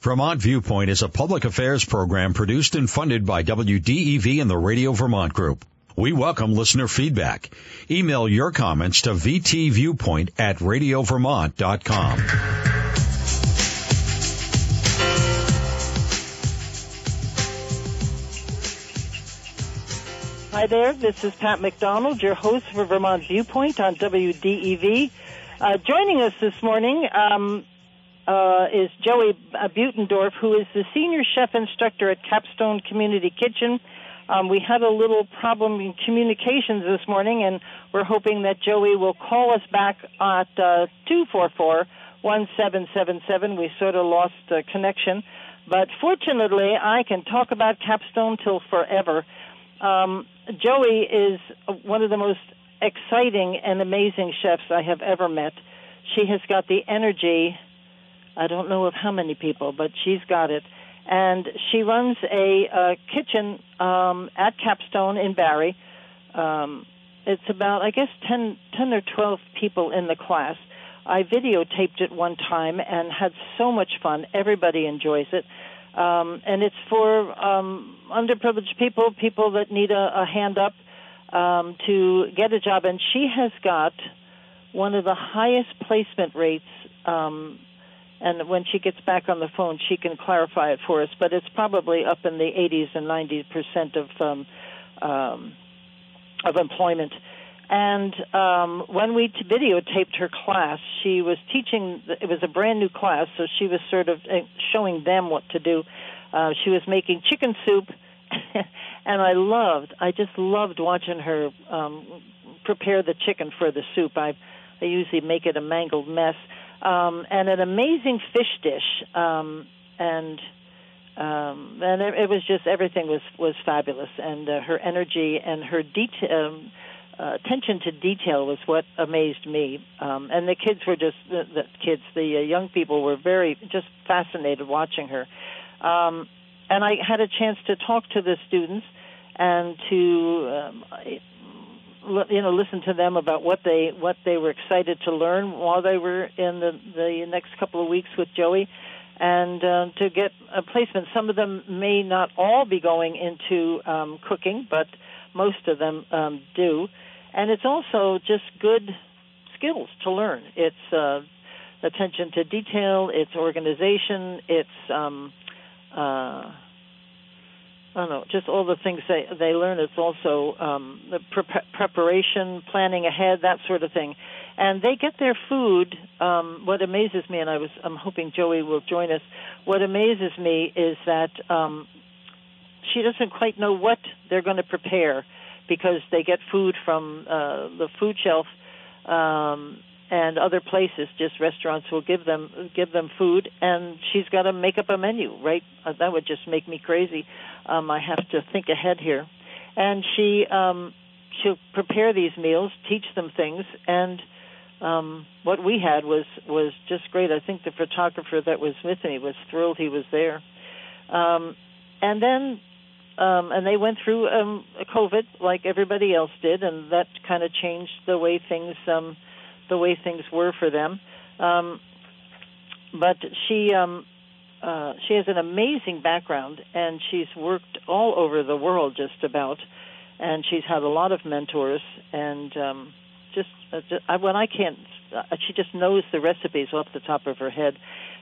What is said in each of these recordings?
Vermont Viewpoint is a public affairs program produced and funded by WDEV and the Radio Vermont Group. We welcome listener feedback. Email your comments to vtviewpoint at radiovermont.com. Hi there, this is Pat McDonald, your host for Vermont Viewpoint on WDEV. Uh, joining us this morning um, uh, is Joey Buttendorf, who is the senior chef instructor at Capstone Community Kitchen. Um, we had a little problem in communications this morning, and we're hoping that Joey will call us back at uh, 244 1777. We sort of lost uh, connection. But fortunately, I can talk about Capstone till forever. Um, Joey is one of the most exciting and amazing chefs I have ever met. She has got the energy. I don't know of how many people, but she's got it. And she runs a, a kitchen um, at Capstone in Barre. Um, it's about, I guess, 10, 10 or 12 people in the class. I videotaped it one time and had so much fun. Everybody enjoys it. Um, and it's for um, underprivileged people, people that need a, a hand up um, to get a job. And she has got one of the highest placement rates. Um, and when she gets back on the phone, she can clarify it for us. But it's probably up in the 80s and 90 percent of um, um, of employment. And um, when we t- videotaped her class, she was teaching. It was a brand new class, so she was sort of uh, showing them what to do. Uh, she was making chicken soup, and I loved. I just loved watching her um, prepare the chicken for the soup. I, I usually make it a mangled mess, um, and an amazing fish dish. Um, and um, and it, it was just everything was was fabulous, and uh, her energy and her detail. Um, uh, attention to detail was what amazed me, um, and the kids were just the, the kids, the uh, young people were very just fascinated watching her. Um, and I had a chance to talk to the students and to um, you know listen to them about what they what they were excited to learn while they were in the the next couple of weeks with Joey and uh, to get a placement some of them may not all be going into um, cooking but most of them um, do and it's also just good skills to learn. It's uh, attention to detail, it's organization, it's um, uh, I don't know, just all the things they they learn. It's also um, the pre- preparation, planning ahead, that sort of thing. And they get their food. Um, what amazes me, and I was I'm hoping Joey will join us. What amazes me is that um, she doesn't quite know what they're going to prepare because they get food from uh, the food shelf um, and other places. Just restaurants will give them give them food, and she's got to make up a menu. Right? Uh, that would just make me crazy. Um, I have to think ahead here, and she um, she'll prepare these meals, teach them things, and um, what we had was was just great. I think the photographer that was with me was thrilled he was there. Um, and then um, and they went through um, COVID like everybody else did, and that kind of changed the way things um, the way things were for them. Um, but she um, uh, she has an amazing background, and she's worked all over the world just about, and she's had a lot of mentors, and um, just, uh, just I, when I can't, uh, she just knows the recipes off the top of her head.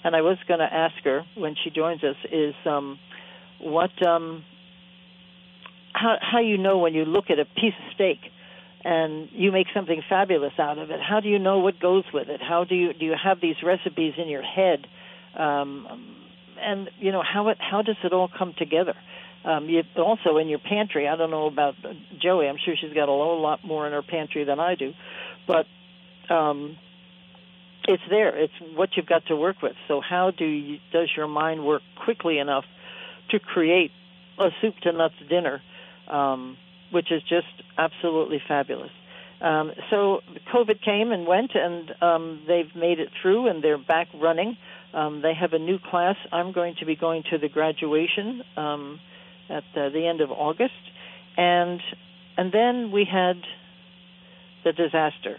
And I was going to ask her when she joins us is um, what um, how how you know when you look at a piece of steak and you make something fabulous out of it. How do you know what goes with it? How do you do you have these recipes in your head? Um, and you know how it how does it all come together? Um, you also in your pantry i don't know about joey i'm sure she's got a whole lot more in her pantry than i do but um, it's there. It's what you've got to work with. So how do you does your mind work quickly enough to create a soup to nuts dinner um, which is just absolutely fabulous. Um, so COVID came and went, and um, they've made it through, and they're back running. Um, they have a new class. I'm going to be going to the graduation um, at the, the end of August, and and then we had the disaster,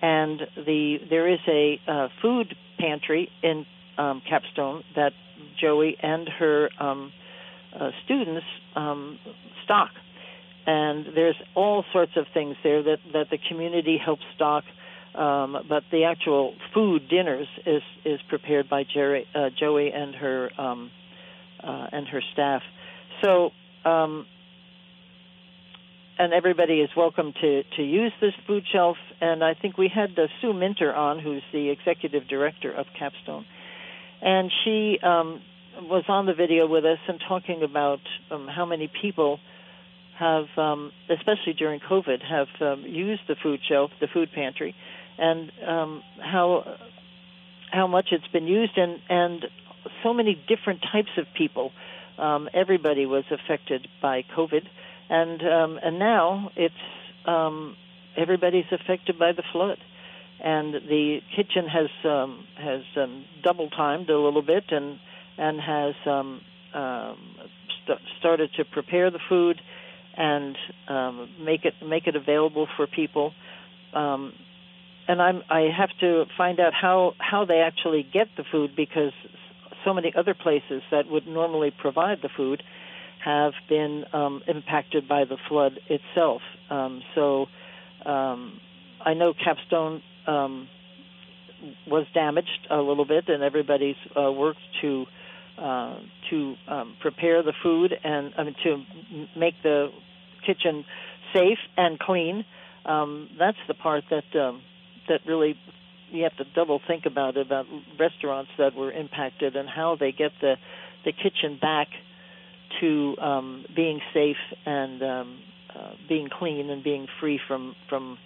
and the there is a uh, food pantry in um, Capstone that Joey and her um, uh, students um, stock. And there's all sorts of things there that, that the community helps stock. Um, but the actual food dinners is is prepared by Jerry, uh, Joey and her um, uh, and her staff. So um, and everybody is welcome to, to use this food shelf. And I think we had uh, Sue Minter on, who's the executive director of Capstone, and she um, was on the video with us and talking about um, how many people have, um, especially during COVID, have um, used the food shelf, the food pantry, and um, how how much it's been used, and and so many different types of people. Um, everybody was affected by COVID and um, and now it's um, everybody's affected by the flood, and the kitchen has um, has um, double timed a little bit and and has um, um, st- started to prepare the food and um, make it make it available for people. Um, and I'm I have to find out how how they actually get the food because so many other places that would normally provide the food have been um, impacted by the flood itself. Um, so um, I know Capstone um, was damaged a little bit, and everybody's uh, worked to uh, to um, prepare the food and I mean, to make the kitchen safe and clean. Um, that's the part that um, that really you have to double think about about restaurants that were impacted and how they get the the kitchen back to um, being safe and um, uh, being clean and being free from from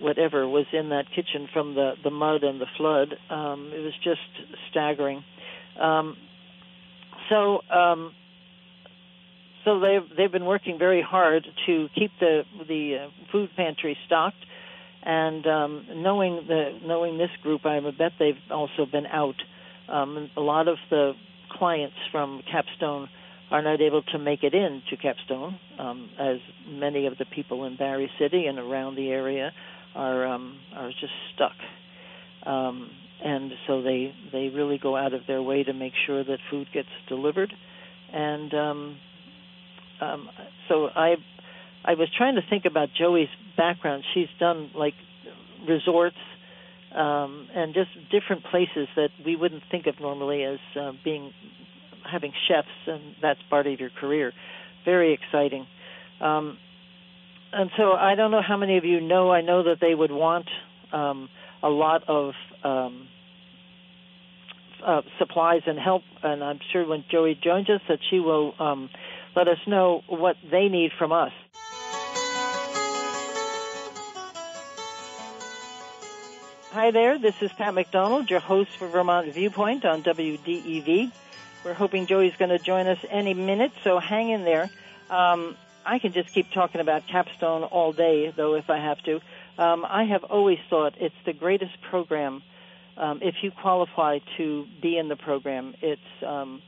whatever was in that kitchen from the the mud and the flood. Um, it was just staggering. Um, so um, so they've they've been working very hard to keep the the uh, food pantry stocked. And um, knowing the knowing this group, I bet they've also been out. Um, a lot of the clients from Capstone are not able to make it in to Capstone, um, as many of the people in Barre City and around the area are um, are just stuck. Um, and so they they really go out of their way to make sure that food gets delivered. And um, um, so I I was trying to think about Joey's background. She's done like resorts um, and just different places that we wouldn't think of normally as uh, being having chefs, and that's part of your career. Very exciting. Um, and so I don't know how many of you know. I know that they would want um, a lot of um, uh, supplies and help, and I'm sure when Joey joins us that she will um, let us know what they need from us. Hi there, this is Pat McDonald, your host for Vermont Viewpoint on WDEV. We're hoping Joey's going to join us any minute, so hang in there. Um, I can just keep talking about Capstone all day, though, if I have to. Um, I have always thought it's the greatest program. Um, if you qualify to be in the program, it's um,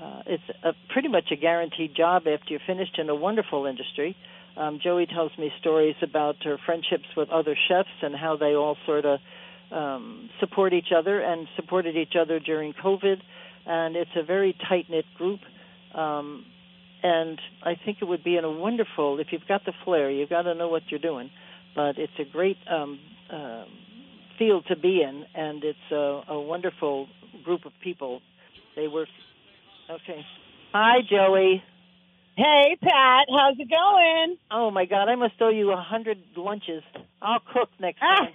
uh, it's a, pretty much a guaranteed job after you're finished in a wonderful industry. Um, Joey tells me stories about her friendships with other chefs and how they all sort of um, support each other and supported each other during COVID and it's a very tight knit group. Um, and I think it would be in a wonderful if you've got the flair, you've got to know what you're doing. But it's a great um, uh, field to be in, and it's a, a wonderful group of people. They work. Okay. Hi, Joey. Hey, Pat. How's it going? Oh my God, I must owe you a hundred lunches. I'll cook next time.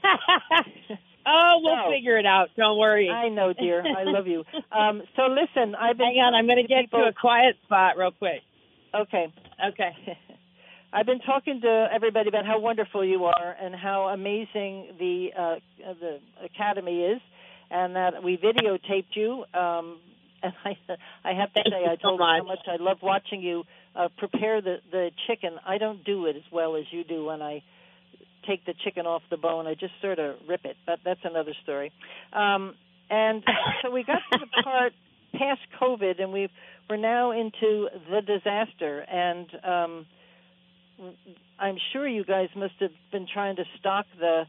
Oh, we'll figure it out. Don't worry. I know, dear. I love you. Um, so listen, I've been. Hang on, I'm going to get people... to a quiet spot real quick. Okay. Okay. I've been talking to everybody about how wonderful you are and how amazing the uh, the academy is, and that we videotaped you. Um, and I, I have to say, I told so you how much I love watching you uh, prepare the the chicken. I don't do it as well as you do when I take the chicken off the bone. I just sort of rip it, but that's another story. Um, and so we got to the part past COVID, and we've we're now into the disaster. And um, I'm sure you guys must have been trying to stock the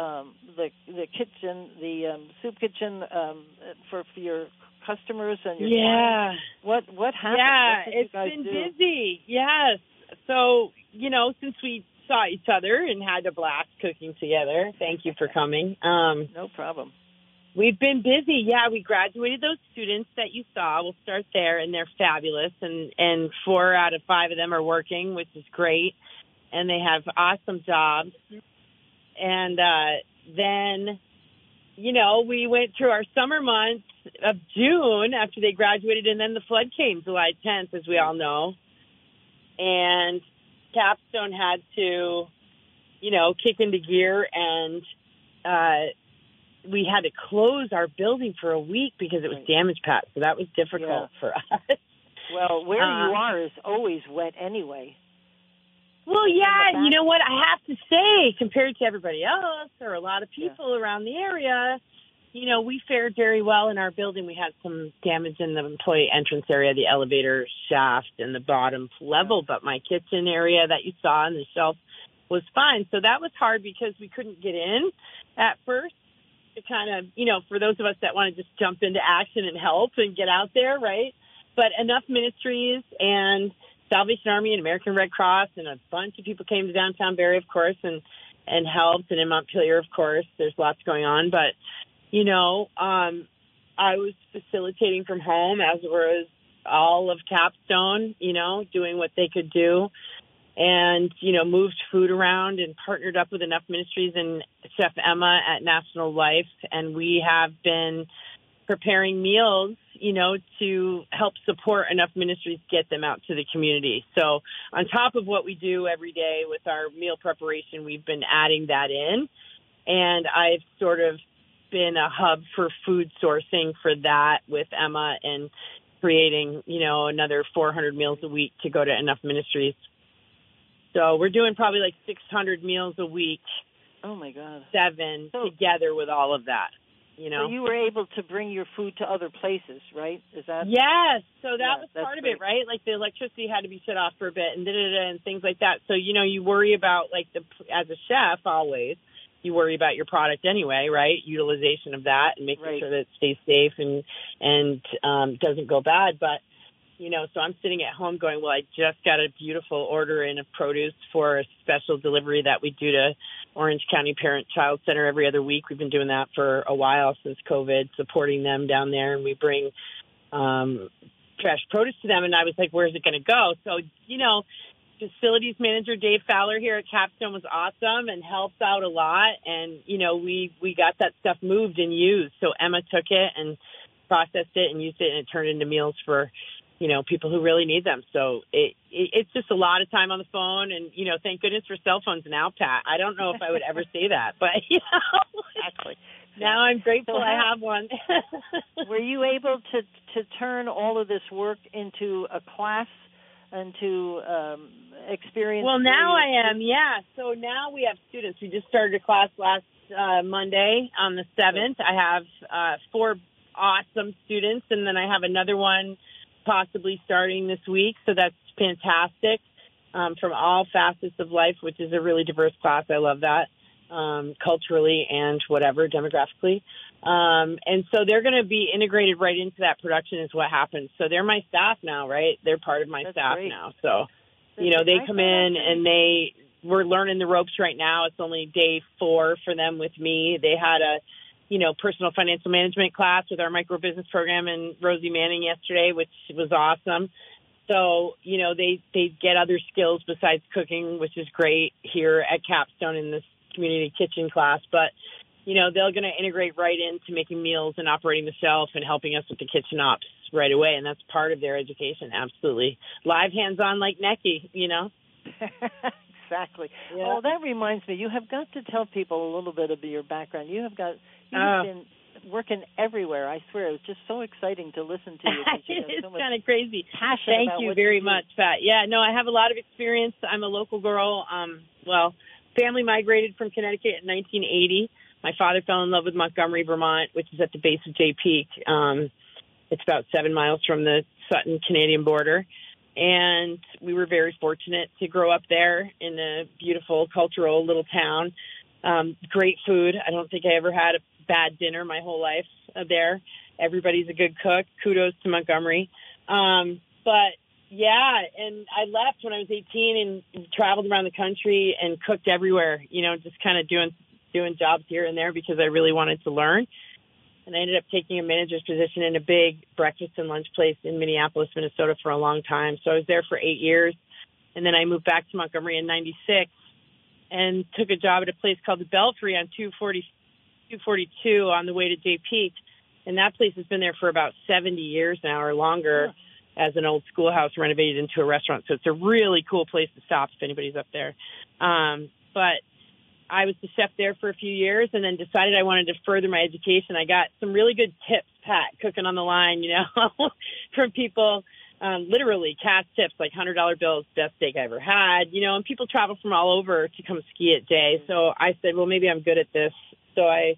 um, the the kitchen, the um, soup kitchen um, for, for your customers and your yeah. Clients? What what happened? Yeah, what it's been do? busy. Yes. So you know, since we saw each other and had a blast cooking together, thank you for coming. Um, no problem. We've been busy. Yeah, we graduated those students that you saw. We'll start there, and they're fabulous. And and four out of five of them are working, which is great, and they have awesome jobs. And uh, then, you know, we went through our summer months of June after they graduated, and then the flood came July 10th, as we all know. And Capstone had to, you know, kick into gear and. Uh, we had to close our building for a week because it was damaged, Pat. So that was difficult yeah. for us. Well, where uh, you are is always wet anyway. Well, yeah, you know what? I have to say, compared to everybody else or a lot of people yeah. around the area, you know, we fared very well in our building. We had some damage in the employee entrance area, the elevator shaft, and the bottom level, but my kitchen area that you saw on the shelf was fine. So that was hard because we couldn't get in at first kind of, you know, for those of us that want to just jump into action and help and get out there, right? But enough ministries and Salvation Army and American Red Cross and a bunch of people came to downtown Barre, of course, and and helped. And in Montpelier, of course, there's lots going on. But you know, um, I was facilitating from home, as was all of Capstone. You know, doing what they could do and you know moved food around and partnered up with enough ministries and chef emma at national life. And we have been preparing meals you know to help support enough ministries get them out to the community. So on top of what we do every day with our meal preparation we've been adding that in. And i've sort of been a hub for food sourcing for that with emma and creating you know another 400 meals a week to go to enough ministries so we're doing probably like 600 meals a week. Oh my God. Seven so, together with all of that. You know. So you were able to bring your food to other places, right? Is that? Yes. So that yeah, was part of great. it, right? Like the electricity had to be shut off for a bit and da da da and things like that. So you know, you worry about like the as a chef always. You worry about your product anyway, right? Utilization of that and making right. sure that it stays safe and and um, doesn't go bad. But you know, so I'm sitting at home going, well, I just got a beautiful order in of produce for a special delivery that we do to Orange County Parent Child Center every other week. We've been doing that for a while since COVID, supporting them down there, and we bring um, fresh produce to them. And I was like, where's it going to go? So, you know, facilities manager Dave Fowler here at Capstone was awesome and helped out a lot. And you know, we we got that stuff moved and used. So Emma took it and processed it and used it, and it turned into meals for you know, people who really need them. So it, it it's just a lot of time on the phone, and you know, thank goodness for cell phones now, Pat. I don't know if I would ever say that, but you know, exactly. Now I'm grateful so I have one. were you able to to turn all of this work into a class? into um, experience? Well, now I am, yeah. So now we have students. We just started a class last uh, Monday on the 7th. I have uh, four awesome students, and then I have another one possibly starting this week. So that's fantastic um, from all facets of life, which is a really diverse class. I love that um, culturally and whatever demographically. Um, and so they're going to be integrated right into that production is what happens. So they're my staff now, right? They're part of my That's staff great. now. So, That's you know, they come in and they, we're learning the ropes right now. It's only day four for them with me. They had a, you know, personal financial management class with our micro business program and Rosie Manning yesterday, which was awesome. So, you know, they, they get other skills besides cooking, which is great here at Capstone in this community kitchen class. But, you know, they're going to integrate right into making meals and operating the shelf and helping us with the kitchen ops right away. And that's part of their education. Absolutely. Live hands on like NECI, you know? exactly. Yeah. Oh, that reminds me. You have got to tell people a little bit of your background. You have got you've uh, been working everywhere. I swear, it was just so exciting to listen to you. you it's so kind of crazy. Thank you very you much, Pat. Yeah, no, I have a lot of experience. I'm a local girl. Um, well, family migrated from Connecticut in 1980. My father fell in love with Montgomery, Vermont, which is at the base of Jay Peak. Um, it's about seven miles from the Sutton Canadian border and we were very fortunate to grow up there in a beautiful cultural little town. Um, great food. I don't think I ever had a bad dinner my whole life there. everybody's a good cook. Kudos to Montgomery. Um, but yeah, and I left when I was 18 and traveled around the country and cooked everywhere. You know, just kind of doing doing jobs here and there because I really wanted to learn. And I ended up taking a manager's position in a big breakfast and lunch place in Minneapolis, Minnesota for a long time. So I was there for eight years. And then I moved back to Montgomery in 96 and took a job at a place called the Belfry on 240, 242 on the way to Jay Peak. And that place has been there for about 70 years now or longer as an old schoolhouse renovated into a restaurant. So it's a really cool place to stop if anybody's up there. Um, but I was the chef there for a few years and then decided I wanted to further my education. I got some really good tips, Pat, cooking on the line, you know, from people, um, literally cash tips like hundred dollar bills, best steak I ever had, you know, and people travel from all over to come ski at Jay. So I said, well, maybe I'm good at this. So I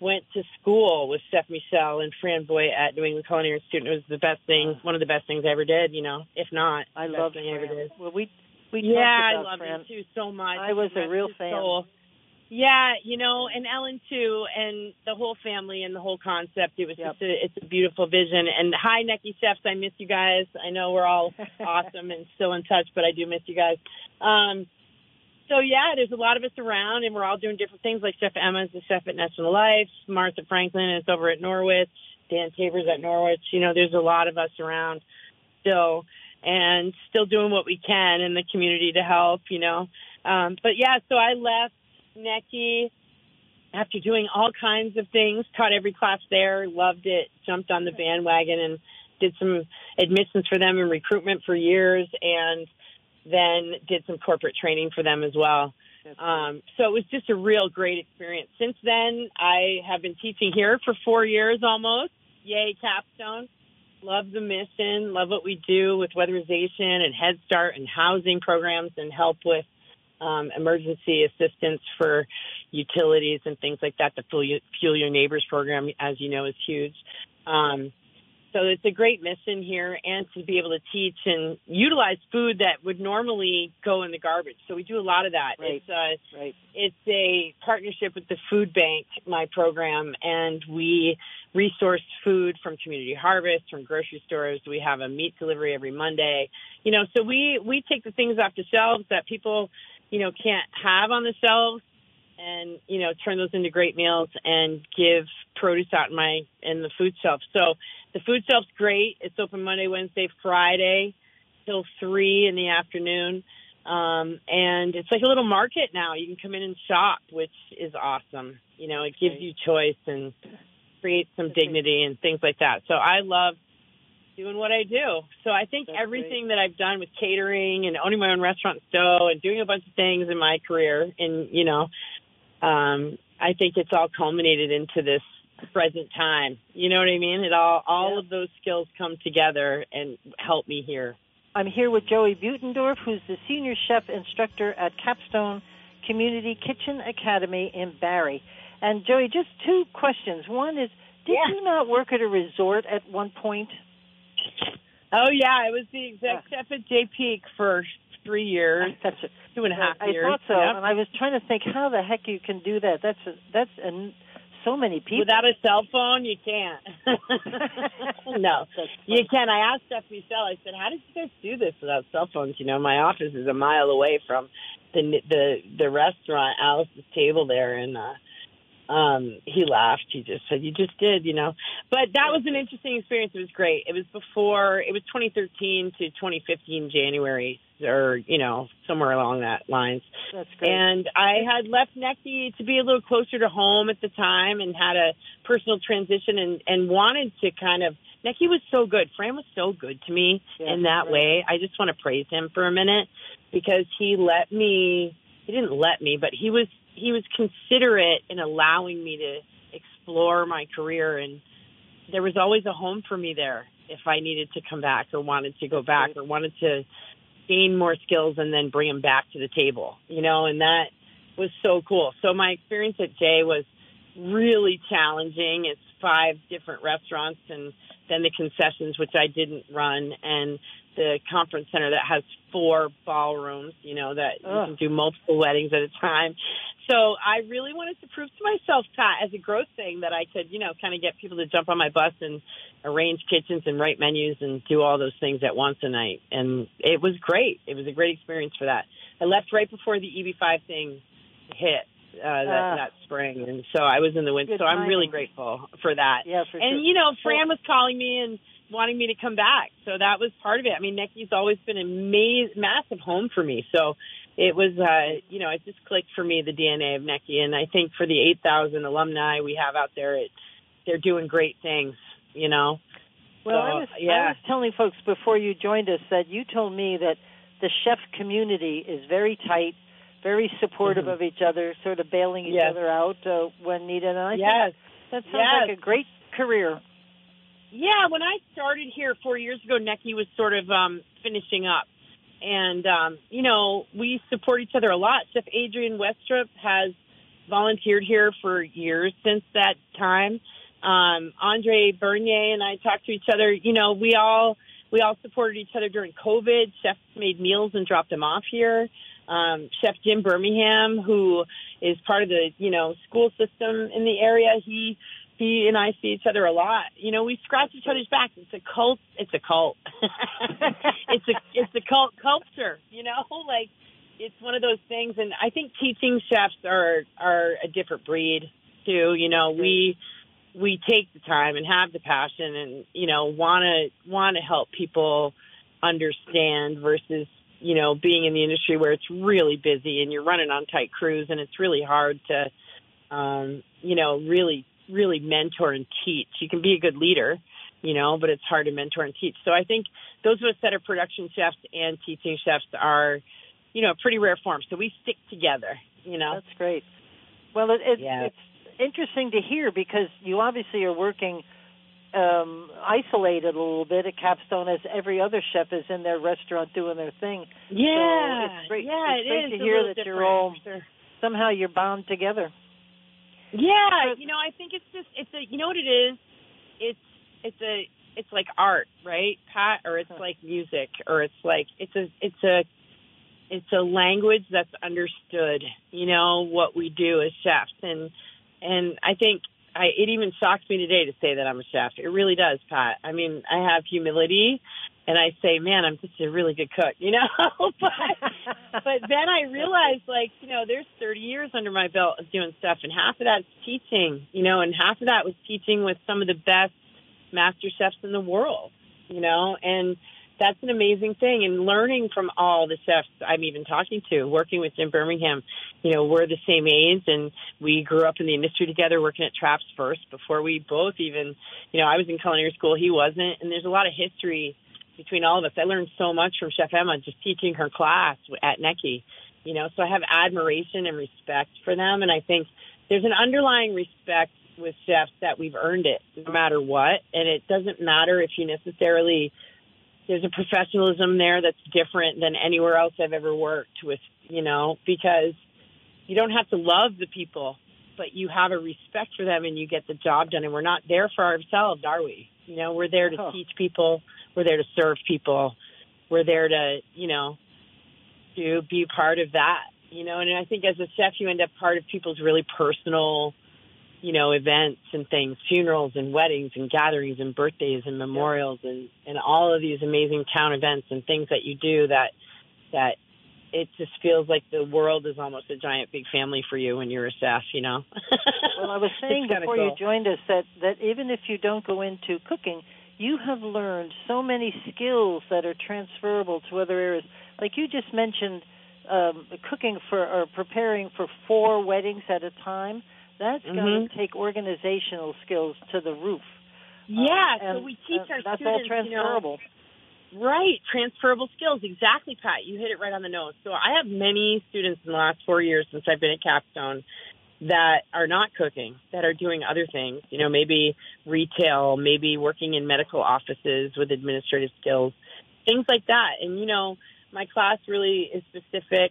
went to school with Chef Michel and Fran Voigt at New England Culinary Institute. It was the best thing, one of the best things I ever did, you know, if not. I love thing I ever did. Well, we we yeah, I love Fran. him too so much. I was a real fan. Soul. Yeah, you know, and Ellen too, and the whole family and the whole concept. It was Yep. just a, it's a beautiful vision. And hi, NECI Chefs, I miss you guys. I know we're all awesome and still in touch, but I do miss you guys. Um, so yeah, there's a lot of us around, and we're all doing different things. Like Chef Emma is the chef at National Life. Martha Franklin is over at Norwich. Dan Tabor's at Norwich. You know, there's a lot of us around still, and still doing what we can in the community to help. You know, um, but yeah, so I left NECI after doing all kinds of things, taught every class there, loved it, jumped on the bandwagon and did some admissions for them and recruitment for years and then did some corporate training for them as well. Um, so it was just a real great experience. Since then, I have been teaching here for four years almost. Yay, Capstone. Love the mission, love what we do with weatherization and Head Start and housing programs and help with um, emergency assistance for utilities and things like that. The Fuel, Fuel Your Neighbors program, as you know, is huge. Um, so it's a great mission here, and to be able to teach and utilize food that would normally go in the garbage. So we do a lot of that. Right. It's uh, Right. it's a partnership with the food bank, my program, and we resource food from community harvest, from grocery stores. We have a meat delivery every Monday. You know, so we we take the things off the shelves that people, you know, can't have on the shelves and, you know, turn those into great meals and give produce out in my in the food shelf. So the food shelf's great. It's open Monday, Wednesday, Friday till three in the afternoon. Um, and it's like a little market now. You can come in and shop, which is awesome. You know, it gives you choice and creates some dignity and things like that. So I love doing what I do. So I think That's everything that I've done with catering and owning my own restaurant Stowe and doing a bunch of things in my career and, you know, um, I think it's all culminated into this present time. You know what I mean? It all, all Yeah. of those skills come together and help me here. I'm here with Joey Buttendorf, who's the senior chef instructor at Capstone Community Kitchen Academy in Barre. And Joey, just two questions. One is, did Yeah. you not work at a resort at one point? Oh yeah, I was the exec chef at Jay Peak for three years, That's it. two and a half I years. thought so, Yep. and I was trying to think how the heck you can do that. That's a, that's a, so many people. Without a cell phone, you can't. no, you can. I asked Chef Michel. I said, "How did you guys do this without cell phones?" You know, my office is a mile away from the the the restaurant, Alice's table there, and uh, um, he laughed. He just said, "You just did," you know. But that was an interesting experience. It was great. It was before. It was 2013 to 2015 January, or you know, somewhere along that lines. That's great. And I had left NECI to be a little closer to home at the time and had a personal transition and, and wanted to kind of, NECI was so good. Fran was so good to me Yeah, in that right. way. I just want to praise him for a minute because he let me, he didn't let me, but he was, he was considerate in allowing me to explore my career and there was always a home for me there if I needed to come back or wanted to go back or wanted to gain more skills and then bring them back to the table, you know, and that was so cool. So my experience at Jay was really challenging. It's five different restaurants and then the concessions, which I didn't run, and the conference center that has four ballrooms, you know, that you can do multiple weddings at a time. So I really wanted to prove to myself, Pat, as a growth thing that I could, you know, kind of get people to jump on my bus and arrange kitchens and write menus and do all those things at once a night. And it was great. It was a great experience for that. I left right before the EB5 thing hit. Uh, that, uh, that spring, and so I was in the winter. So I'm really grateful for that. Yeah, for and sure. you know, Fran was calling me and wanting me to come back, so that was part of it. I mean, NECI's always been a ma- massive home for me, so it was, uh, you know, it just clicked for me the DNA of NECI, and I think for the 8,000 alumni we have out there, it, they're doing great things. You know. Well, so, I was yeah. I was telling folks before you joined us that you told me that the chef community is very tight very supportive mm-hmm. of each other, sort of bailing each yes. other out uh, when needed. And I yes. think that sounds yes. like a great career. Yeah, when I started here four years ago, NECI was sort of um, finishing up. And, um, you know, we support each other a lot. Chef Adrian Westrup has volunteered here for years since that time. Um, Andre Bernier and I talked to each other. You know, we all we all supported each other during COVID. Chefs made meals and dropped them off here um, Chef Jim Birmingham, who is part of the you know school system in the area. He he and I see each other a lot. You know, we scratch each other's backs. It's a cult. It's a cult. it's a it's a cult culture. You know, like it's one of those things. And I think teaching chefs are are a different breed too. You know, we we take the time and have the passion and you know want to want to help people understand versus you know, being in the industry where it's really busy and you're running on tight crews and it's really hard to, um, you know, really, really mentor and teach. You can be a good leader, you know, but it's hard to mentor and teach. So I think those of us that are production chefs and teaching chefs are, you know, pretty rare form. So we stick together, you know. That's great. Well, it, it, yeah. it's interesting to hear because you obviously are working – um, isolated a little bit at Capstone as every other chef is in their restaurant doing their thing. Yeah, so it's great, yeah, it's great is to hear that different. you're all sure. somehow you're bound together. Yeah, you know, I think it's just it's a you know what it is? It's it's a it's like art, right, Pat, or it's like music, or it's like it's a it's a it's a language that's understood. You know what we do as chefs, and and I think I, it even shocks me today to say that I'm a chef. It really does, Pat. I mean, I have humility and I say, man, I'm just a really good cook, you know? but, but then I realized, like, you know, there's 30 years under my belt of doing stuff and half of that's teaching, you know, and half of that was teaching with some of the best master chefs in the world, you know, and, that's an amazing thing. And learning from all the chefs I'm even talking to, working with Jim Birmingham, you know, we're the same age and we grew up in the industry together working at Traps first before we both even, you know, I was in culinary school, he wasn't. And there's a lot of history between all of us. I learned so much from Chef Emma just teaching her class at NECI, you know, so I have admiration and respect for them. And I think there's an underlying respect with chefs that we've earned it no matter what. And it doesn't matter if you necessarily there's a professionalism there that's different than anywhere else I've ever worked with, you know, because you don't have to love the people, but you have a respect for them and you get the job done. And we're not there for ourselves, are we? You know, we're there to oh. teach people. We're there to serve people. We're there to, you know, to be part of that, you know, and I think as a chef, you end up part of people's really personal, you know, events and things, funerals and weddings and gatherings and birthdays and memorials and, and all of these amazing town events and things that you do that, that it just feels like the world is almost a giant big family for you when you're a chef, you know? well, I was saying before cool. you joined us that, that even if you don't go into cooking, you have learned so many skills that are transferable to other areas. Like you just mentioned, um, cooking for or preparing for four weddings at a time that's mm-hmm. going to take organizational skills to the roof. Yeah, um, so we teach uh, our that's students. That's all transferable. You know, right, transferable skills. Exactly, Pat. You hit it right on the nose. So I have many students in the last four years since I've been at Capstone that are not cooking, that are doing other things. You know, maybe retail, maybe working in medical offices with administrative skills, things like that. And you know, my class really is specific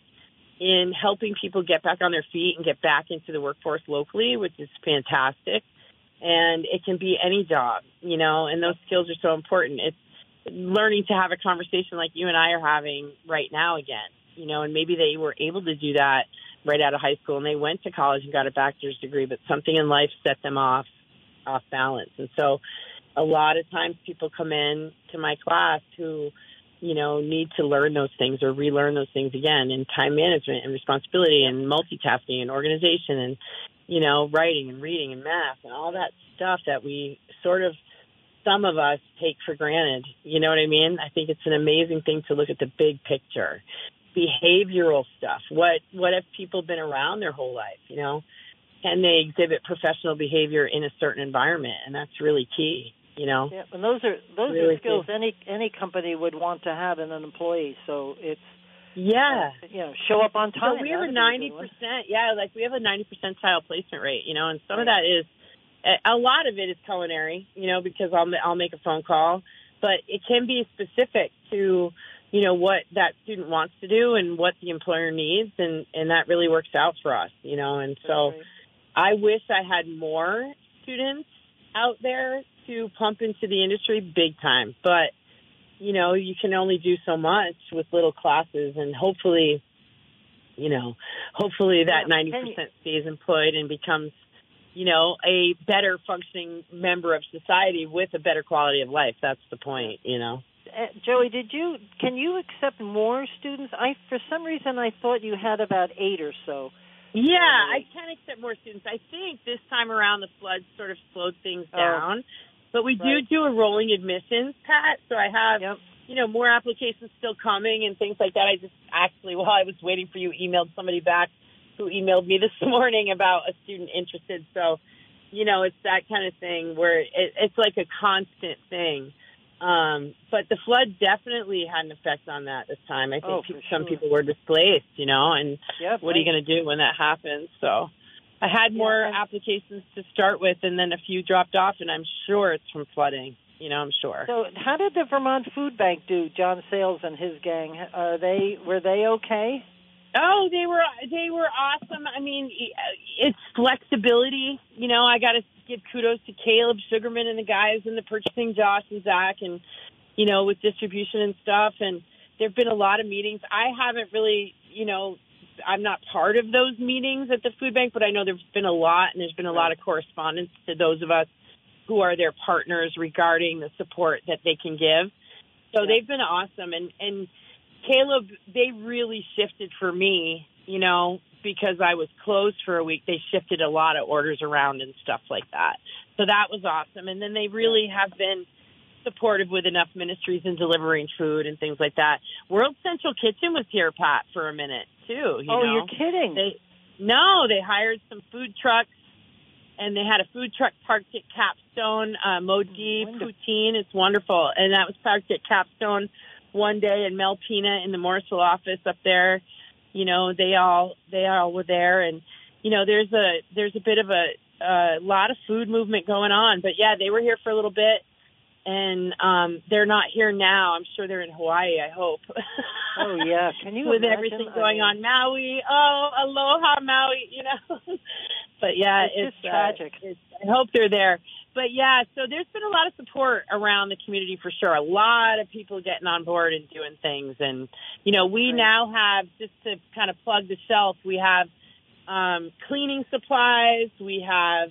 in helping people get back on their feet and get back into the workforce locally, which is fantastic. and it can be any job, you know, and those skills are so important. It's learning to have a conversation like you and I are having right now again, you know, and maybe they were able to do that right out of high school and they went to college and got a bachelor's degree, but something in life set them off off balance. And so a lot of times people come in to my class who, you know, need to learn those things or relearn those things again in time management and responsibility and multitasking and organization and, you know, writing and reading and math and all that stuff that we sort of some of us take for granted. You know what I mean? I think it's an amazing thing to look at the big picture. Behavioral stuff. What what have people been around their whole life, you know? Can they exhibit professional behavior in a certain environment? And that's really key, you know. Yeah, and those are those really are skills key. any any company would want to have in an employee. So it's yeah, uh, you know, show up on time. So we have a ninety percent. Yeah, like we have a ninety percentile placement rate. You know, and some right. of that is a lot of it is culinary, you know, because I'll I'll make a phone call, but it can be specific to you know what that student wants to do and what the employer needs, and and that really works out for us, you know. And so, right. I wish I had more students out there to pump into the industry big time, but you know you can only do so much with little classes, and hopefully, you know, hopefully that 90% stays employed and becomes you know, a better functioning member of society with a better quality of life. That's the point, you know. Uh, Joey, did you can you accept more students? I for some reason I thought you had about eight or so. Yeah, I can accept more students. I think this time around the floods sort of slowed things oh. down, but we right. do do a rolling admissions, Pat. So I have. Yep. You know, more applications still coming and things like that. I just actually, while I was waiting for you, emailed somebody back who emailed me this morning about a student interested. So, you know, it's that kind of thing where it, it's like a constant thing. Um, but the flood definitely had an effect on that this time. I think oh, people, sure. some people were displaced, you know, and yep, what right. are you going to do when that happens? So I had more yeah, applications to start with, and then a few dropped off, and I'm sure it's from flooding. You know, I'm sure. So, how did the Vermont Food Bank do? John Sayles and his gang are they were they okay? Oh, they were they were awesome. I mean, it's flexibility. You know, I got to give kudos to Caleb Sugarman and the guys in the purchasing, Josh and Zach, and you know, with distribution and stuff. And there've been a lot of meetings. I haven't really, you know, I'm not part of those meetings at the food bank, but I know there's been a lot, and there's been a lot of correspondence to those of us who are their partners regarding the support that they can give. So yeah. they've been awesome, and and Caleb, they really shifted for me, you know, because I was closed for a week. They shifted a lot of orders around and stuff like that. So that was awesome. And then they really have been supportive with enough ministries and delivering food and things like that. World Central Kitchen was here, Pat, for a minute too. You oh, know? you're kidding? They no, they hired some food trucks and they had a food truck parked at Capstone, uh, Modi Poutine. It's wonderful, and that was parked at Capstone one day and Mel Pina in the Morrisville office up there, you know, they all they all were there and you know, there's a there's a bit of a a lot of food movement going on. But yeah, they were here for a little bit and um they're not here now. I'm sure they're in Hawaii, I hope. Oh yeah, can you with imagine? everything going I mean... on Maui. Oh, aloha Maui, you know. but yeah, it's, it's just tragic. Uh, it's, I hope they're there but yeah, so there's been a lot of support around the community for sure. A lot of people getting on board and doing things. And, you know, we right. now have, just to kind of plug the shelf, we have um, cleaning supplies, we have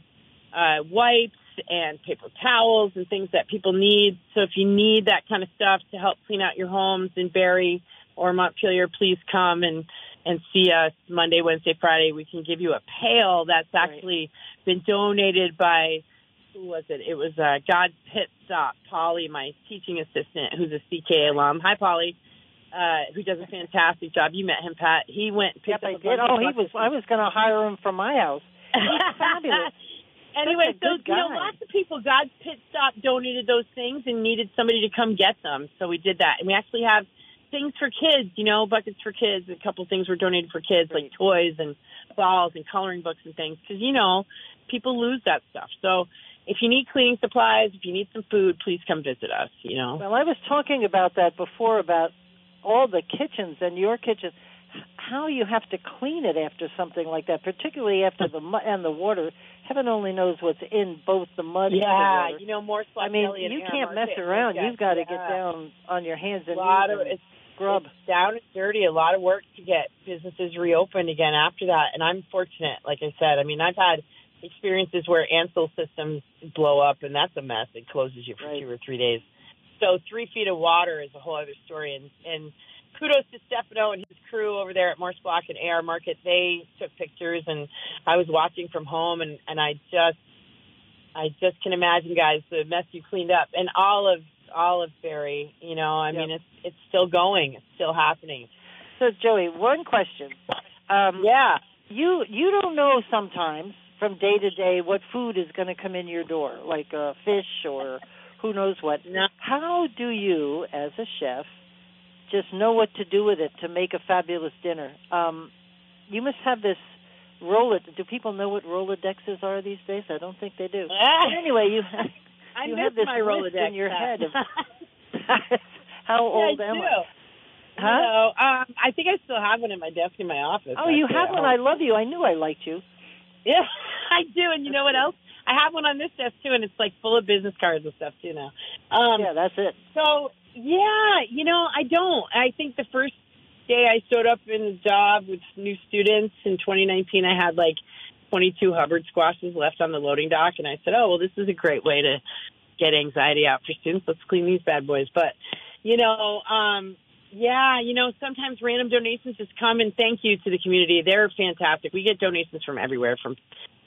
uh, wipes and paper towels and things that people need. So if you need that kind of stuff to help clean out your homes in Barre or Montpelier, please come and and see us Monday, Wednesday, Friday. We can give you a pail that's actually right. been donated by who was it? It was uh, God's Pit Stop, Polly, my teaching assistant, who's a CK alum. Hi, Polly. Uh, who does a fantastic job. You met him, Pat. He went and picked yep, up I did. Oh, he was. I was going to hire him for my house. Fabulous. anyway, so you know, lots of people. God's Pit Stop donated those things and needed somebody to come get them, so we did that. And we actually have things for kids. You know, buckets for kids. A couple things were donated for kids, like toys and balls and coloring books and things, because you know, people lose that stuff. So if you need cleaning supplies, if you need some food, please come visit us, you know. Well, I was talking about that before about all the kitchens and your kitchen how you have to clean it after something like that, particularly after the mud and the water heaven only knows what's in both the mud and the Yeah, water. you know, more I mean, you can't mess around. You've got to get down on your hands A and lot knees of and it's scrub. It's down and dirty. A lot of work to get businesses reopened again after that. And I'm fortunate, like I said. I mean, I've had experiences where Ansul systems blow up, and that's a mess. It closes you for Right. two or three days. So three feet of water is a whole other story. And and kudos to Stefano and his crew over there at Morse Block and AR Market. They took pictures, and I was watching from home, and and I just I just can imagine, guys, the mess you cleaned up, and all of Olive Berry. You know, I Yep. mean, it's it's still going, it's still happening. So, Joey, one question. Um, Yeah, you you don't know sometimes from day to day what food is going to come in your door, like uh, fish or who knows what. no, How do you, as a chef, just know what to do with it to make a fabulous dinner? Um, you must have this Rolodex. Do people know what Rolodexes are these days? I don't think they do. But anyway, you I you have this my Rolodex in your head of how old yeah, I am do. I? Huh? No, um, I think I still have one in my desk in my office. Oh, you have one. I love you. I knew I liked you. Yeah, I do. And you know what else? I have one on this desk too, and it's like full of business cards and stuff too now. Um, yeah, that's it. So yeah, you know, I don't. I think the first day I showed up in the job with new students in 2019, I had like 22 Hubbard squashes left on the loading dock, and I said, "Oh, well, this is a great way to get anxiety out for students. Let's clean these bad boys." But you know, um, yeah, you know, sometimes random donations just come and thank you to the community. They're fantastic. We get donations from everywhere. From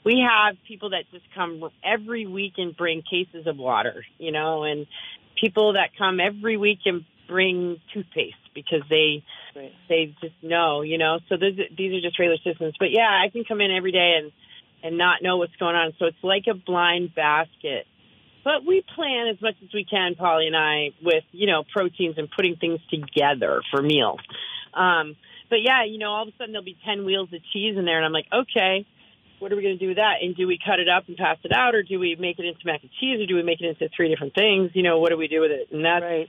we have people that just come every week and bring cases of water, you know, and people that come every week and bring toothpaste because they Great. they just know, you know. So these these are just regular citizens. But yeah, I can come in every day and and not know what's going on. So it's like a blind basket. But we plan as much as we can, Polly and I, with you know proteins and putting things together for meals. Um, but yeah, you know, all of a sudden there'll be ten wheels of cheese in there, and I'm like, okay, what are we going to do with that? And do we cut it up and pass it out, or do we make it into mac and cheese, or do we make it into three different things? You know, what do we do with it? And that's Right.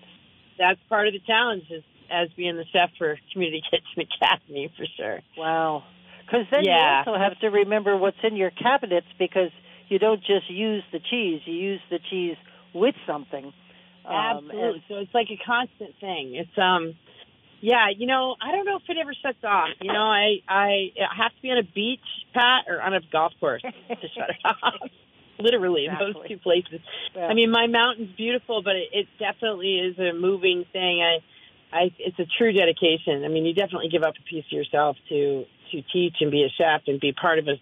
that's part of the challenge is as being the chef for Community Kitchen Academy for sure. Wow. Because then Yeah. you also have to remember what's in your cabinets because you don't just use the cheese; you use the cheese with something. Um, Absolutely. and- so it's like a constant thing. It's um yeah, you know, I don't know if it ever shuts off. You know, I I, I have to be on a beach, Pat, or on a golf course to shut it off. Literally, in those two places. yeah. I mean, my mountain's beautiful, but it, it definitely is a moving thing. I, I, it's a true dedication. I mean, you definitely give up a piece of yourself to to teach and be a chef and be part of a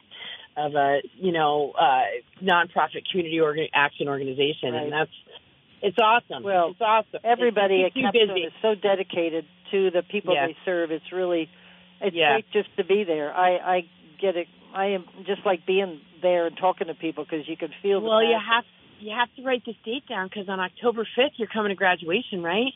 of a you know uh, nonprofit community orga- action organization, Right. and that's it's awesome. Well, it's awesome. everybody it at Capstone is so dedicated to the people Yeah. they serve. It's really, it's Yeah. great just to be there. I I get it. I am just like being there and talking to people because you can feel. The Well, you have you have to write this date down because on October fifth you're coming to graduation, right?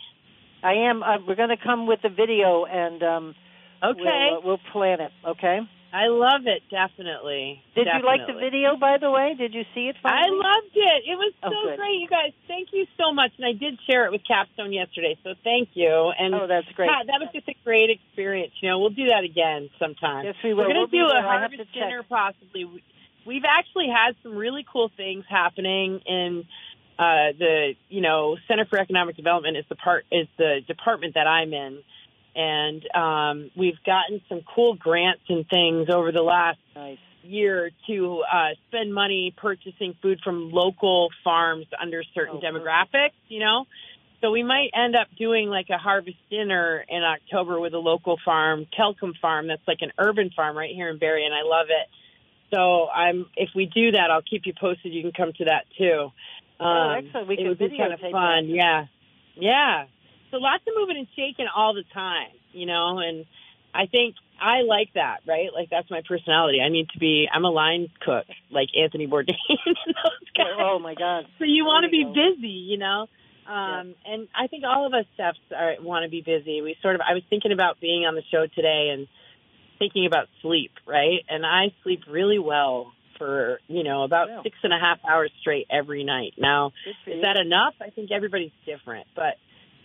I am. Uh, we're going to come with the video and um, Okay, we'll, uh, we'll plan it. Okay. I love it. Definitely. Did you like the video, by the way? Did you see it? I loved it. It was Oh, so good. great, you guys. Thank you so much. And I did share it with Capstone yesterday, so thank you. And Oh, that's great. Pat, that was just a great experience. You know, we'll do that again sometime. Yes, we will. We're going We'll to do a there. I have harvest dinner, possibly. We- We've actually had some really cool things happening in uh, the, you know, Center for Economic Development is the part is the department that I'm in, and um, we've gotten some cool grants and things over the last Nice. year to uh, spend money purchasing food from local farms under certain Oh, perfect. demographics, you know? So we might end up doing like a harvest dinner in October with a local farm, Kelcom Farm. That's like an urban farm right here in Barre, and I love it. So I'm if we do that, I'll keep you posted. You can come to that too. Um, Oh, excellent. We can it would be kind of fun. that. Yeah, yeah. So lots of moving and shaking all the time, you know, and I think I like that, right? Like that's my personality. I need to be. I'm a line cook, like Anthony Bourdain and those guys. Oh my God. So you want to be go. busy, you know. Um, And I think all of us chefs are, want to be busy. We sort of. I was thinking about being on the show today and thinking about sleep, right? And I sleep really well for you know about Yeah. six and a half hours straight every night. Now, is that enough? I think everybody's different, but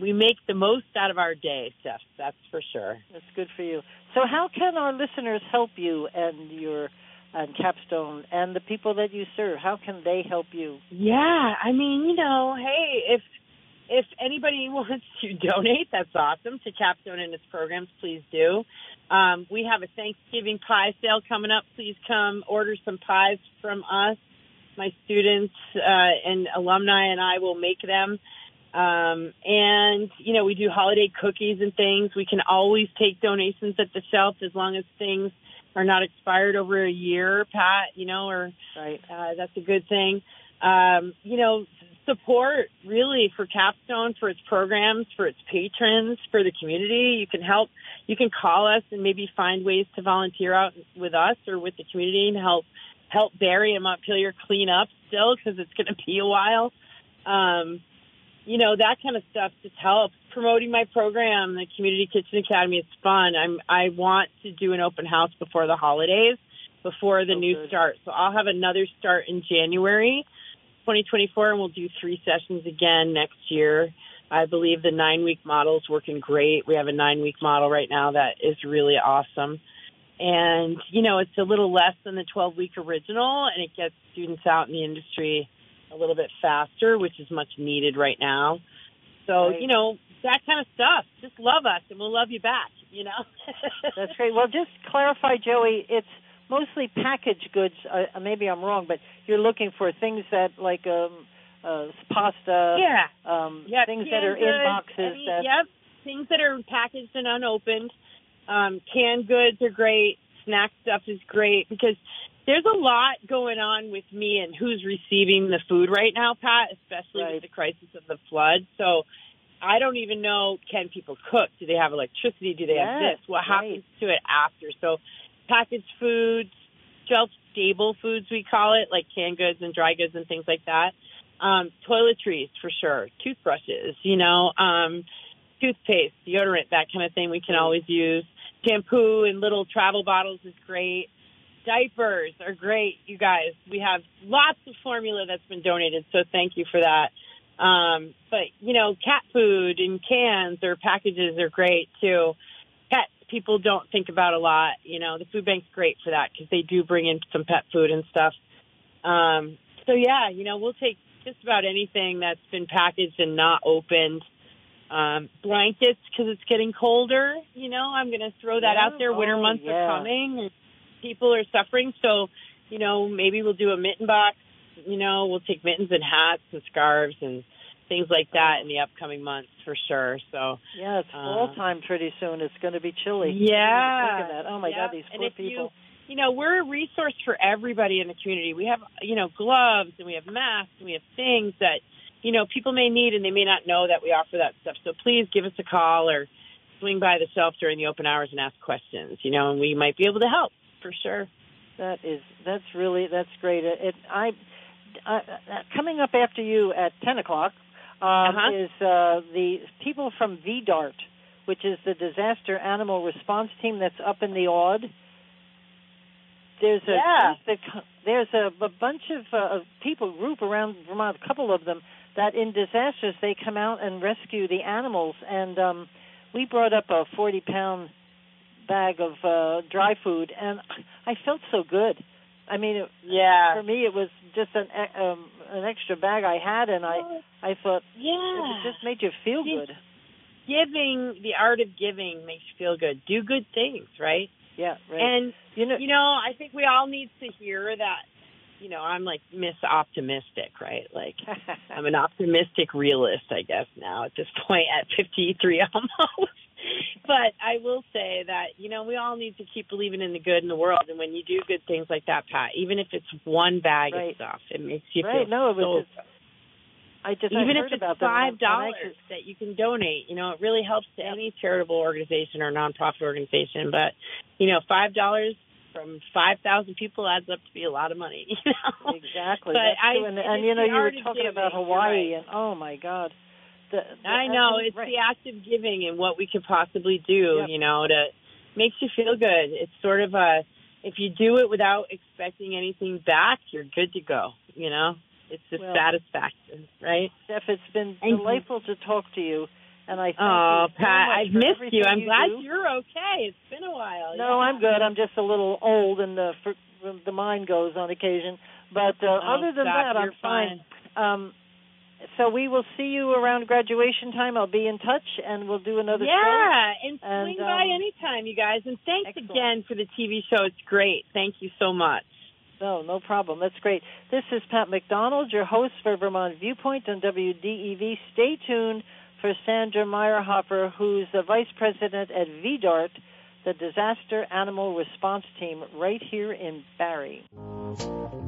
we make the most out of our day, chefs. That's for sure. That's good for you. So, how can our listeners help you and your and Capstone and the people that you serve? How can they help you? Yeah, I mean, you know, hey, if if anybody wants to donate, that's awesome to Capstone and its programs. Please do. Um, we have a Thanksgiving pie sale coming up. Please come order some pies from us. My students uh, and alumni and I will make them. Um, and you know, we do holiday cookies and things. We can always take donations at the shelf as long as things are not expired over a year, Pat. You know, or right. Uh, that's a good thing. Um, you know, support really for Capstone, for its programs, for its patrons, for the community. You can help. You can call us and maybe find ways to volunteer out with us or with the community and help help Barre and Montpelier clean up still because it's going to be a while. Um, you know that kind of stuff just helps promoting my program, the Community Kitchen Academy. It's fun. I'm I want to do an open house before the holidays, before the Oh, new good. start. So I'll have another start in January 2024, and we'll do three sessions again next year. I believe the nine week model is working great. We have a nine week model right now that is really awesome. And, you know, it's a little less than the 12 week original, and it gets students out in the industry a little bit faster, which is much needed right now. So, Right. you know, that kind of stuff. Just love us, and we'll love you back, you know? That's great. Well, just clarify, Joey. It's mostly packaged goods. Uh, maybe I'm wrong, but you're looking for things that like um, uh, pasta, yeah. um, Yep, things that are in boxes. any- that Yep, things that are packaged and unopened. Um, canned goods are great. Snack stuff is great because there's a lot going on with me and who's receiving the food right now, Pat, especially Right. with the crisis of the flood. So I don't even know can people cook? Do they have electricity? Do they have this? What right. happens to it after? So packaged foods, shelf stable foods we call it, like canned goods and dry goods and things like that. Um, toiletries for sure, toothbrushes, you know, um, toothpaste, deodorant, that kind of thing we can always use. Shampoo in little travel bottles is great. Diapers are great, you guys. We have lots of formula that's been donated, so thank you for that. Um, but you know, cat food in cans or packages are great too. Pets, people don't think about a lot. You know, the food bank's great for that because they do bring in some pet food and stuff. Um, so yeah, you know, we'll take just about anything that's been packaged and not opened. Um, blankets because it's getting colder. You know, I'm going to throw that Yeah. out there. Winter Oh, months yeah. are coming. And people are suffering, so you know, maybe we'll do a mitten box. You know, we'll take mittens and hats and scarves and things like that in the upcoming months for sure. So yeah, it's uh, fall time pretty soon. It's going to be chilly. yeah. Oh my yeah. God, these and poor if people. You, you know, we're a resource for everybody in the community. We have, you know, gloves and we have masks and we have things that, you know, people may need and they may not know that we offer that stuff. So please give us a call or swing by the shelf during the open hours and ask questions, you know, and we might be able to help for sure. That is that's really that's great. It, it I uh, uh, coming up after you at ten o'clock um, Uh-huh. is uh, the people from VDART, which is the Disaster Animal Response Team that's up in the Aud. There's a Yeah. that there's a, a bunch of, uh, of people group around Vermont, a couple of them that in disasters they come out and rescue the animals. And um, we brought up a forty pound bag of uh, dry food, and I felt so good. I mean, it, Yeah. for me, it was just an um, an extra bag I had, and I I thought yeah. it just made you feel good. giving, the art of giving makes you feel good. Do good things, right? Yeah, right. And you know, you know, I think we all need to hear that. You know, I'm like Miss Optimistic, right? Like I'm an optimistic realist, I guess now at this point at 53 almost. but I will say that you know we all need to keep believing in the good in the world, and when you do good things like that, Pat, even if it's one bag Right. of stuff, it makes you right? feel No, it so. Just, I just I even heard if it's five dollars that you can donate, you know, it really helps to Yep. any charitable organization or nonprofit organization. But you know, five dollars from five thousand people adds up to be a lot of money. You know, Exactly. But That's I- true. And, and and you know, you were talking giving, about Hawaii, right. and oh my God. The, the, I know it's right. the act of giving and what we could possibly do. Yep. You know, to makes you feel good. It's sort of a if you do it without expecting anything back, you're good to go. You know, it's just Well- satisfaction, right? Steph, it's been Thank you. delightful to talk to you, and I thank Oh, you so Pat, I've missed you. I'm you glad do. you're okay. It's been a while. No, yeah. I'm good. I'm just a little old, and the the mind goes on occasion. But uh, Oh, other than stop, that, I'm you're fine. Um, so we will see you around graduation time. I'll be in touch, and we'll do another show. Yeah, and swing And, by um, anytime, you guys. And thanks excellent. again for the TV show. It's great. Thank you so much. No, no problem. That's great. This is Pat McDonald, your host for Vermont Viewpoint on WDEV. Stay tuned for Sandra Meyerhofer, who's the Vice President at VDART, the Disaster Animal Response Team, right here in Barre.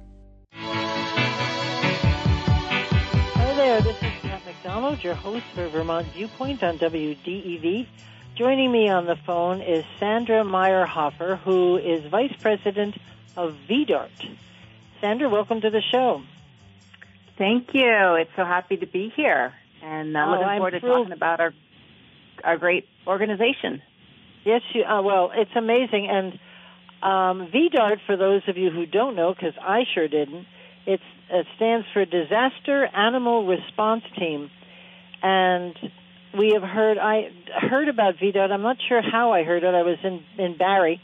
Your host for Vermont Viewpoint on WDEV. Joining me on the phone is Sandra Meyerhofer, who is Vice President of VDART. Sandra, welcome to the show. Thank you. It's so happy to be here, and uh, Oh, looking I'm forward to thrilled. talking about our our great organization. Yes, you, uh, well, it's amazing. And um, VDART, for those of you who don't know, because I sure didn't, it's, it stands for Disaster Animal Response Team. And we have heard, I heard about VDART. I'm not sure how I heard it. I was in, in Barre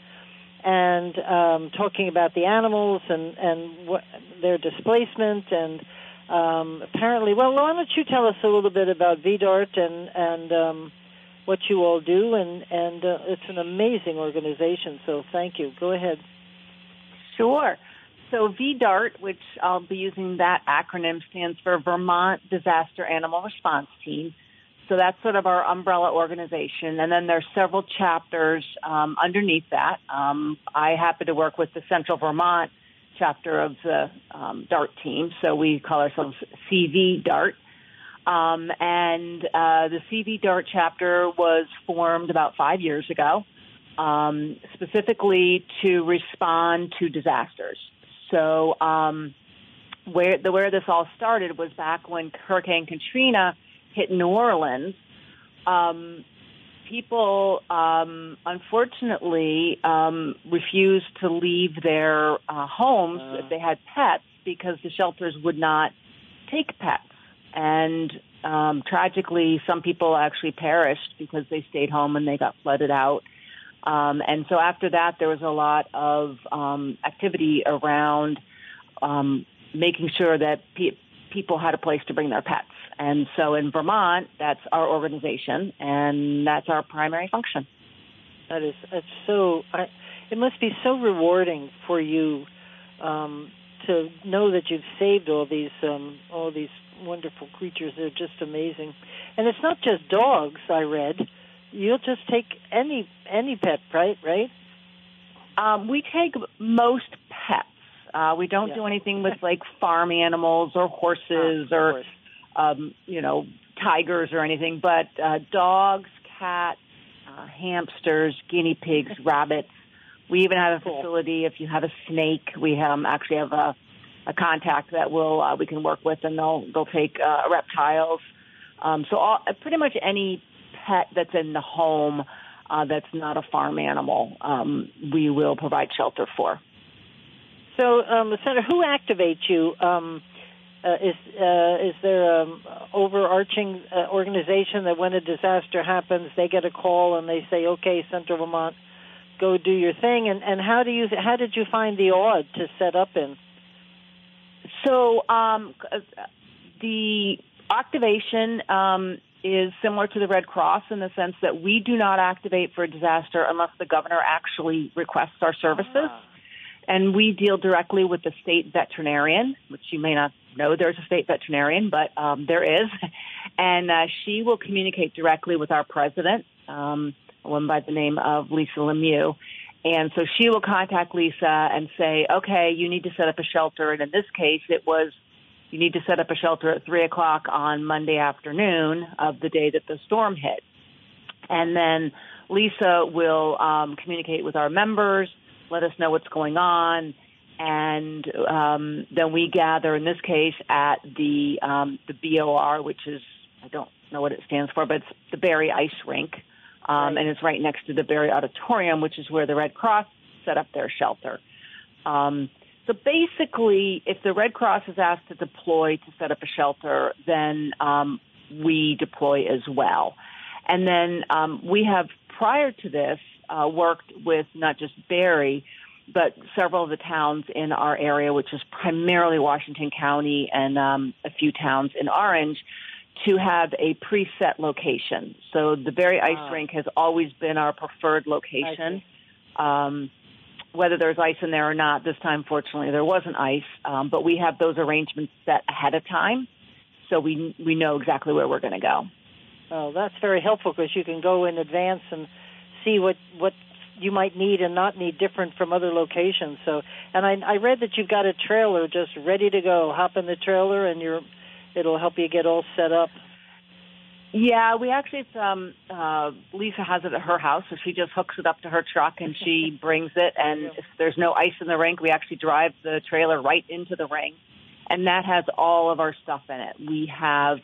and um, talking about the animals and, and what, their displacement and um, apparently, well, why don't you tell us a little bit about VDART and, and um, what you all do, and and uh, it's an amazing organization. So thank you. Go ahead. Sure. So VDART, which I'll be using that acronym, stands for Vermont Disaster Animal Response Team. So that's sort of our umbrella organization, and then there's several chapters um, underneath that. Um, I happen to work with the Central Vermont chapter of the um, DART team, so we call ourselves CV DART. Um, and uh, the CV DART chapter was formed about five years ago, um, specifically to respond to disasters. So um, where the where this all started was back when Hurricane Katrina hit New Orleans. Um, people um, unfortunately um, refused to leave their uh, homes Uh. if they had pets because the shelters would not take pets. And um, tragically, some people actually perished because they stayed home and they got flooded out. Um, and so after that, there was a lot of um, activity around um, making sure that pe- people had a place to bring their pets. And so in Vermont, that's our organization, and that's our primary function. That is that's so. I, it must be so rewarding for you um, to know that you've saved all these um, all these wonderful creatures. They're just amazing, and it's not just dogs. I read. You'll just take any any pet, right? Right? Um, we take most pets. Uh, we don't Yeah. do anything with like farm animals or horses Ah, or course. um, you know tigers or anything, but uh, dogs, cats, uh, hamsters, guinea pigs, rabbits. We even have a facility. If you have a snake, we um, actually have a, a contact that will uh, we can work with, and they'll they'll take uh, reptiles. Um, so all, pretty much any pet that's in the home uh, that's not a farm animal, um, we will provide shelter for. So, um, Sandra, who activates you? Um, uh, is uh, is there an overarching uh, organization that when a disaster happens, they get a call and they say, "Okay, Central Vermont, go do your thing." And and how do you how did you find the Aud to set up in? So um, uh, the activation um, is similar to the Red Cross in the sense that we do not activate for a disaster unless the governor actually requests our services. Ah. And we deal directly with the state veterinarian, which you may not know there's a state veterinarian, but um, there is. And uh, she will communicate directly with our president, um, a woman by the name of Lisa Lemieux. And so she will contact Lisa and say, okay, you need to set up a shelter. And in this case, it was you need to set up a shelter at 3 o'clock on Monday afternoon of the day that the storm hit. And then Lisa will um, communicate with our members. let us know what's going on, and um, then we gather. In this case, at the um, the BOR, which is I don't know what it stands for, but it's the Barre Ice Rink, um, right. and it's right next to the Barre Auditorium, which is where the Red Cross set up their shelter. Um, so basically, if the Red Cross is asked to deploy to set up a shelter, then um, we deploy as well. And then um, we have, prior to this, uh, worked with not just Barre, but several of the towns in our area, which is primarily Washington County and um, a few towns in Orange, to have a preset location. So the Barre Ice ah. Rink has always been our preferred location. Um, whether there's ice in there or not, this time, fortunately, there wasn't ice, um, but we have those arrangements set ahead of time, so we we know exactly where we're going to go. Oh, that's very helpful because you can go in advance and see what what you might need and not need different from other locations. So, and I, I read that you've got a trailer just ready to go. Hop in the trailer and you're, it'll help you get all set up. Yeah, we actually it's um uh Lisa has it at her house, so she just hooks it up to her truck and she brings it and if there's no ice in the rink, we actually drive the trailer right into the ring. And that has all of our stuff in it. We have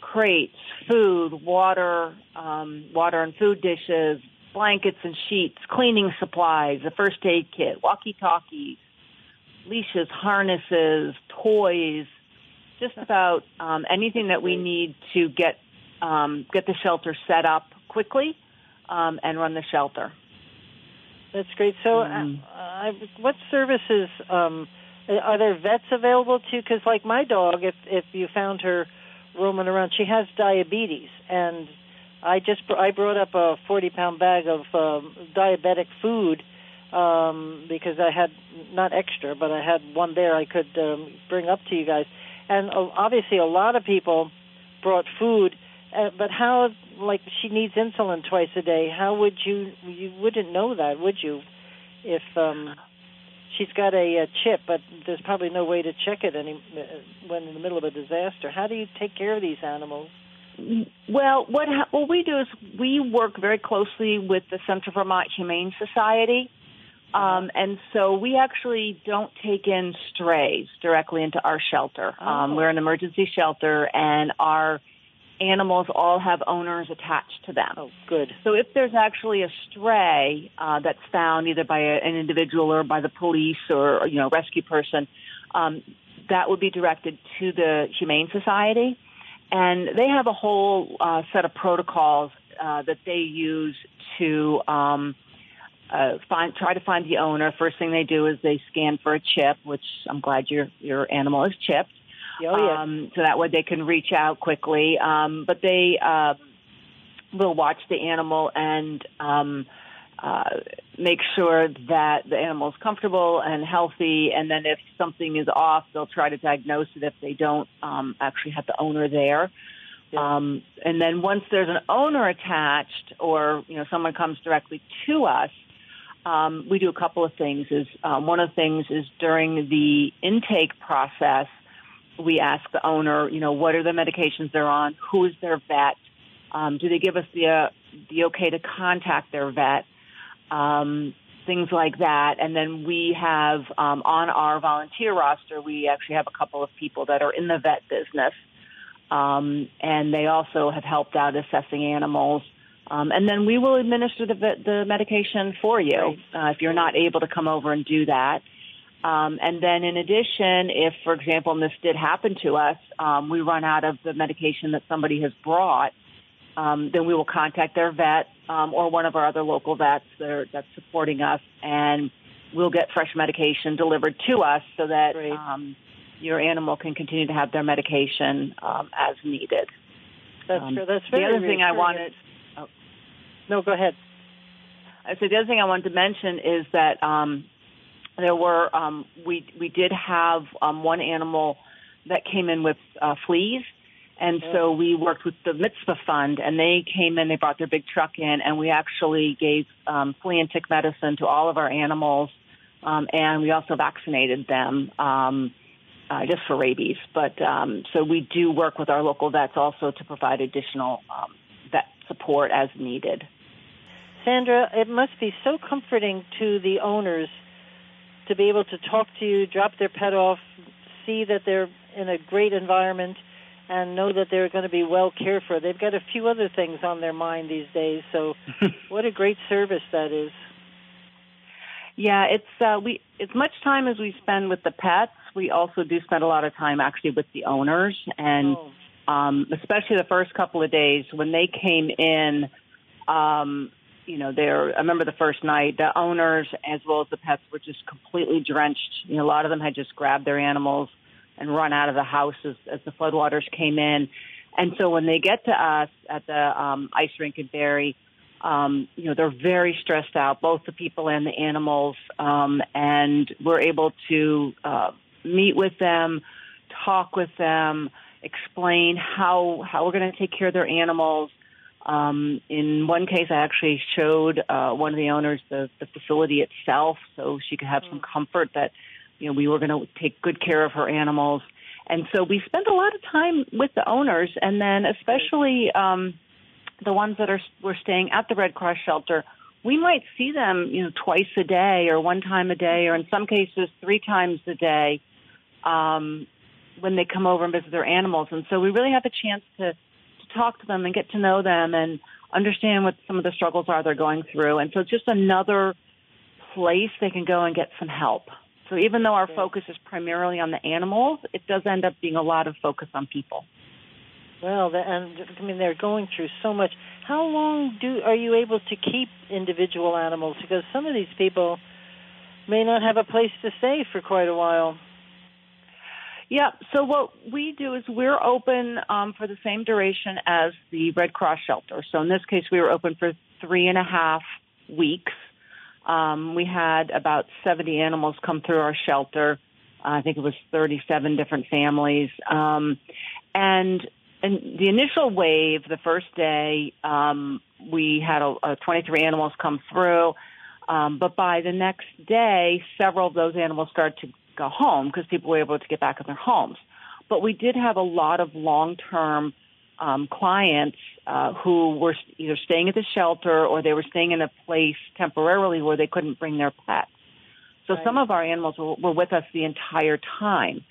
crates, food, water, um water and food dishes, blankets and sheets, cleaning supplies, a first aid kit, walkie-talkies, leashes, harnesses, toys, just about um, anything that we need to get um, get the shelter set up quickly um, and run the shelter. That's great. So, mm. uh, what services um, are there? Vets available too? Because, like my dog, if if you found her roaming around, she has diabetes, and I just I brought up a forty pound bag of um, diabetic food um, because I had not extra, but I had one there I could um, bring up to you guys. And uh, obviously, a lot of people brought food uh, but how, like, she needs insulin twice a day. How would you? You wouldn't know that, would you? If um, she's got a, a chip, but there's probably no way to check it any uh, when in the middle of a disaster. How do you take care of these animals? Well, what what we do is we work very closely with the Central Vermont Humane Society. Um, and so we actually don't take in strays directly into our shelter. Um, oh. Um, we're an emergency shelter, and our animals all have owners attached to them. Oh, good. So if there's actually a stray uh, that's found either by a, an individual or by the police or, you know rescue person, um, that would be directed to the Humane Society, and they have a whole uh, set of protocols uh, that they use to. Um, uh, find try to find the owner. First thing they do is they scan for a chip, which I'm glad your your animal is chipped. Oh, yes. Um, so that way they can reach out quickly. Um, but they uh, will watch the animal and um, uh, make sure that the animal is comfortable and healthy. And then if something is off, they'll try to diagnose it if they don't um, actually have the owner there. Yeah. Um, and then once there's an owner attached, or you know someone comes directly to us, um, we do a couple of things. Is um, one of the things is during the intake process, we ask the owner, you know, what are the medications they're on? Who is their vet? Um, do they give us the uh, the okay to contact their vet? Um, things like that. And then we have um, on our volunteer roster, we actually have a couple of people that are in the vet business, um, and they also have helped out assessing animals. Um, and then we will administer the, the medication for you uh, if you're not able to come over and do that. Um, and then in addition, if, for example, and this did happen to us, um, we run out of the medication that somebody has brought, um, then we will contact their vet um, or one of our other local vets that are, that's supporting us, and we'll get fresh medication delivered to us so that um, your animal can continue to have their medication um, as needed. That's true. That's very the other thing I wanted. Oh. No, go ahead. So the other thing I wanted to mention is that um, there were um, we we did have um, one animal that came in with uh, fleas, and so we worked with the Mitzvah Fund, and they came in. They brought their big truck in, and we actually gave um, flea and tick medicine to all of our animals, um, and we also vaccinated them. Um, uh, just for rabies, but um, so we do work with our local vets also to provide additional um, vet support as needed. Sandra, it must be so comforting to the owners to be able to talk to you, drop their pet off, see that they're in a great environment, and know that they're going to be well cared for. They've got a few other things on their mind these days, so what a great service that is. Yeah, it's uh, we as much time as we spend with the pets, we also do spend a lot of time actually with the owners, and oh. um, especially the first couple of days when they came in. Um, you know, they're. I remember the first night, the owners as well as the pets were just completely drenched. You know, a lot of them had just grabbed their animals and run out of the house as, as the floodwaters came in. And so when they get to us at the um, ice rink in Barre, um, you know, they're very stressed out, both the people and the animals. Um, and we're able to uh, meet with them, talk with them, explain how how we're going to take care of their animals. Um, in one case, I actually showed uh, one of the owners the, the facility itself, so she could have some comfort that you know we were going to take good care of her animals. And so we spent a lot of time with the owners, and then especially. Um, the ones that are were staying at the Red Cross shelter, we might see them, you know, twice a day or one time a day, or in some cases three times a day, um, when they come over and visit their animals. And so we really have a chance to talk to them and get to know them and understand what some of the struggles are they're going through. And so it's just another place they can go and get some help. So even though our focus is primarily on the animals, it does end up being a lot of focus on people. Well, and I mean they're going through so much. How long do are you able to keep individual animals? Because some of these people may not have a place to stay for quite a while. Yeah. So what we do is we're open um, for the same duration as the Red Cross shelter. So in this case, we were open for three and a half weeks. Um, we had about 70 animals come through our shelter. I think it was 37 different families. Um, and the initial wave, the first day, um, we had a, a 23 animals come through. Um, but by the next day, several of those animals started to go home because people were able to get back in their homes. But we did have a lot of long-term um, clients uh, who were either staying at the shelter or they were staying in a place temporarily where they couldn't bring their pets. So right. some of our animals were, were with us the entire time.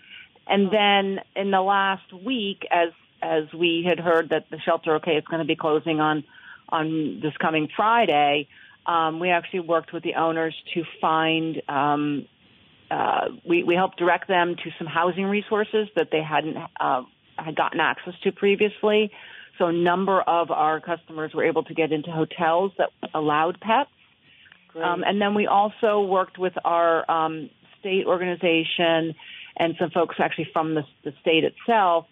And then in the last week, as as we had heard that the shelter, okay, it's going to be closing on on this coming Friday. Um, we actually worked with the owners to find. Um, uh, we we helped direct them to some housing resources that they hadn't uh, had gotten access to previously. So a number of our customers were able to get into hotels that allowed pets. Um, and then we also worked with our um, state organization and some folks actually from the, the state itself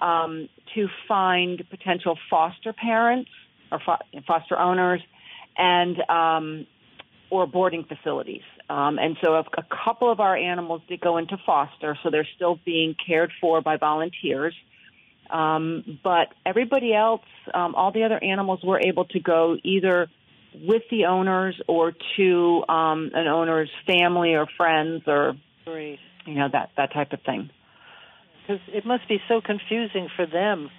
um, to find potential foster parents or fo- foster owners and um, or boarding facilities. Um, and so a, a couple of our animals did go into foster, so they're still being cared for by volunteers. Um, but everybody else, um, all the other animals were able to go either with the owners or to um, an owner's family or friends or Great. you know that that type of thing because it must be so confusing for them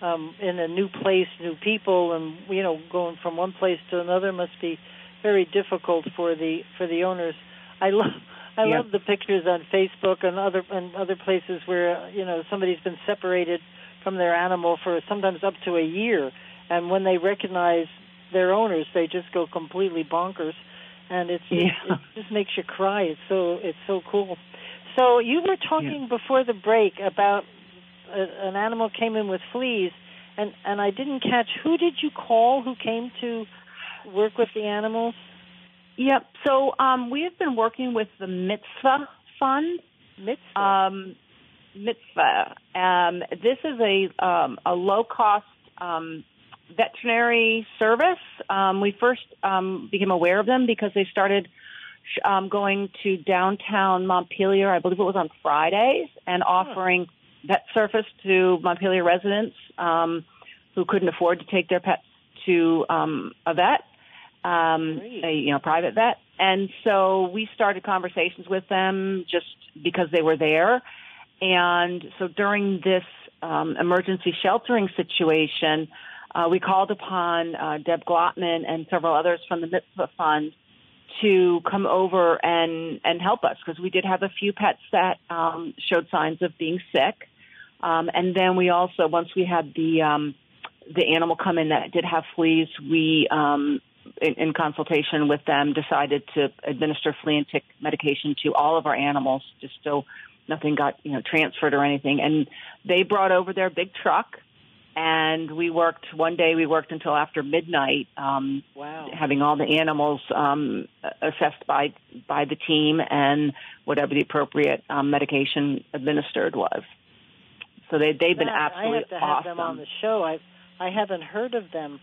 um, in a new place, new people, and you know, going from one place to another must be very difficult for the for the owners. I love I love the pictures on Facebook and other and other places where you know somebody's been separated from their animal for sometimes up to a year, and when they recognize their owners, they just go completely bonkers, and it's yeah. it, it just makes you cry. It's so it's so cool. So you were talking yeah. before the break about a, an animal came in with fleas, and and I didn't catch who did you call who came to work with the animals? Yep. So um, we have been working with the Mitzvah Fund. Mitzvah. Um, Mitzvah. Um, this is a um, a low cost um, veterinary service. Um, we first um, became aware of them because they started um, going to downtown Montpelier, I believe it was on Fridays, and offering vet service to Montpelier residents um, who couldn't afford to take their pets to um, a vet, um, a you know private vet. And so we started conversations with them just because they were there. And so during this um, emergency sheltering situation, uh, we called upon uh, Deb Glotman and several others from the Mitzvah Fund to come over and and help us because we did have a few pets that um, showed signs of being sick, um, and then we also once we had the um, the animal come in that did have fleas, we um, in, in consultation with them decided to administer flea and tick medication to all of our animals, just so nothing got you know transferred or anything. And they brought over their big truck and we worked one day we worked until after midnight um wow having all the animals um assessed by by the team and whatever the appropriate um medication administered was so they they've been That- absolutely I have to have awesome them on the show. I I haven't heard of them.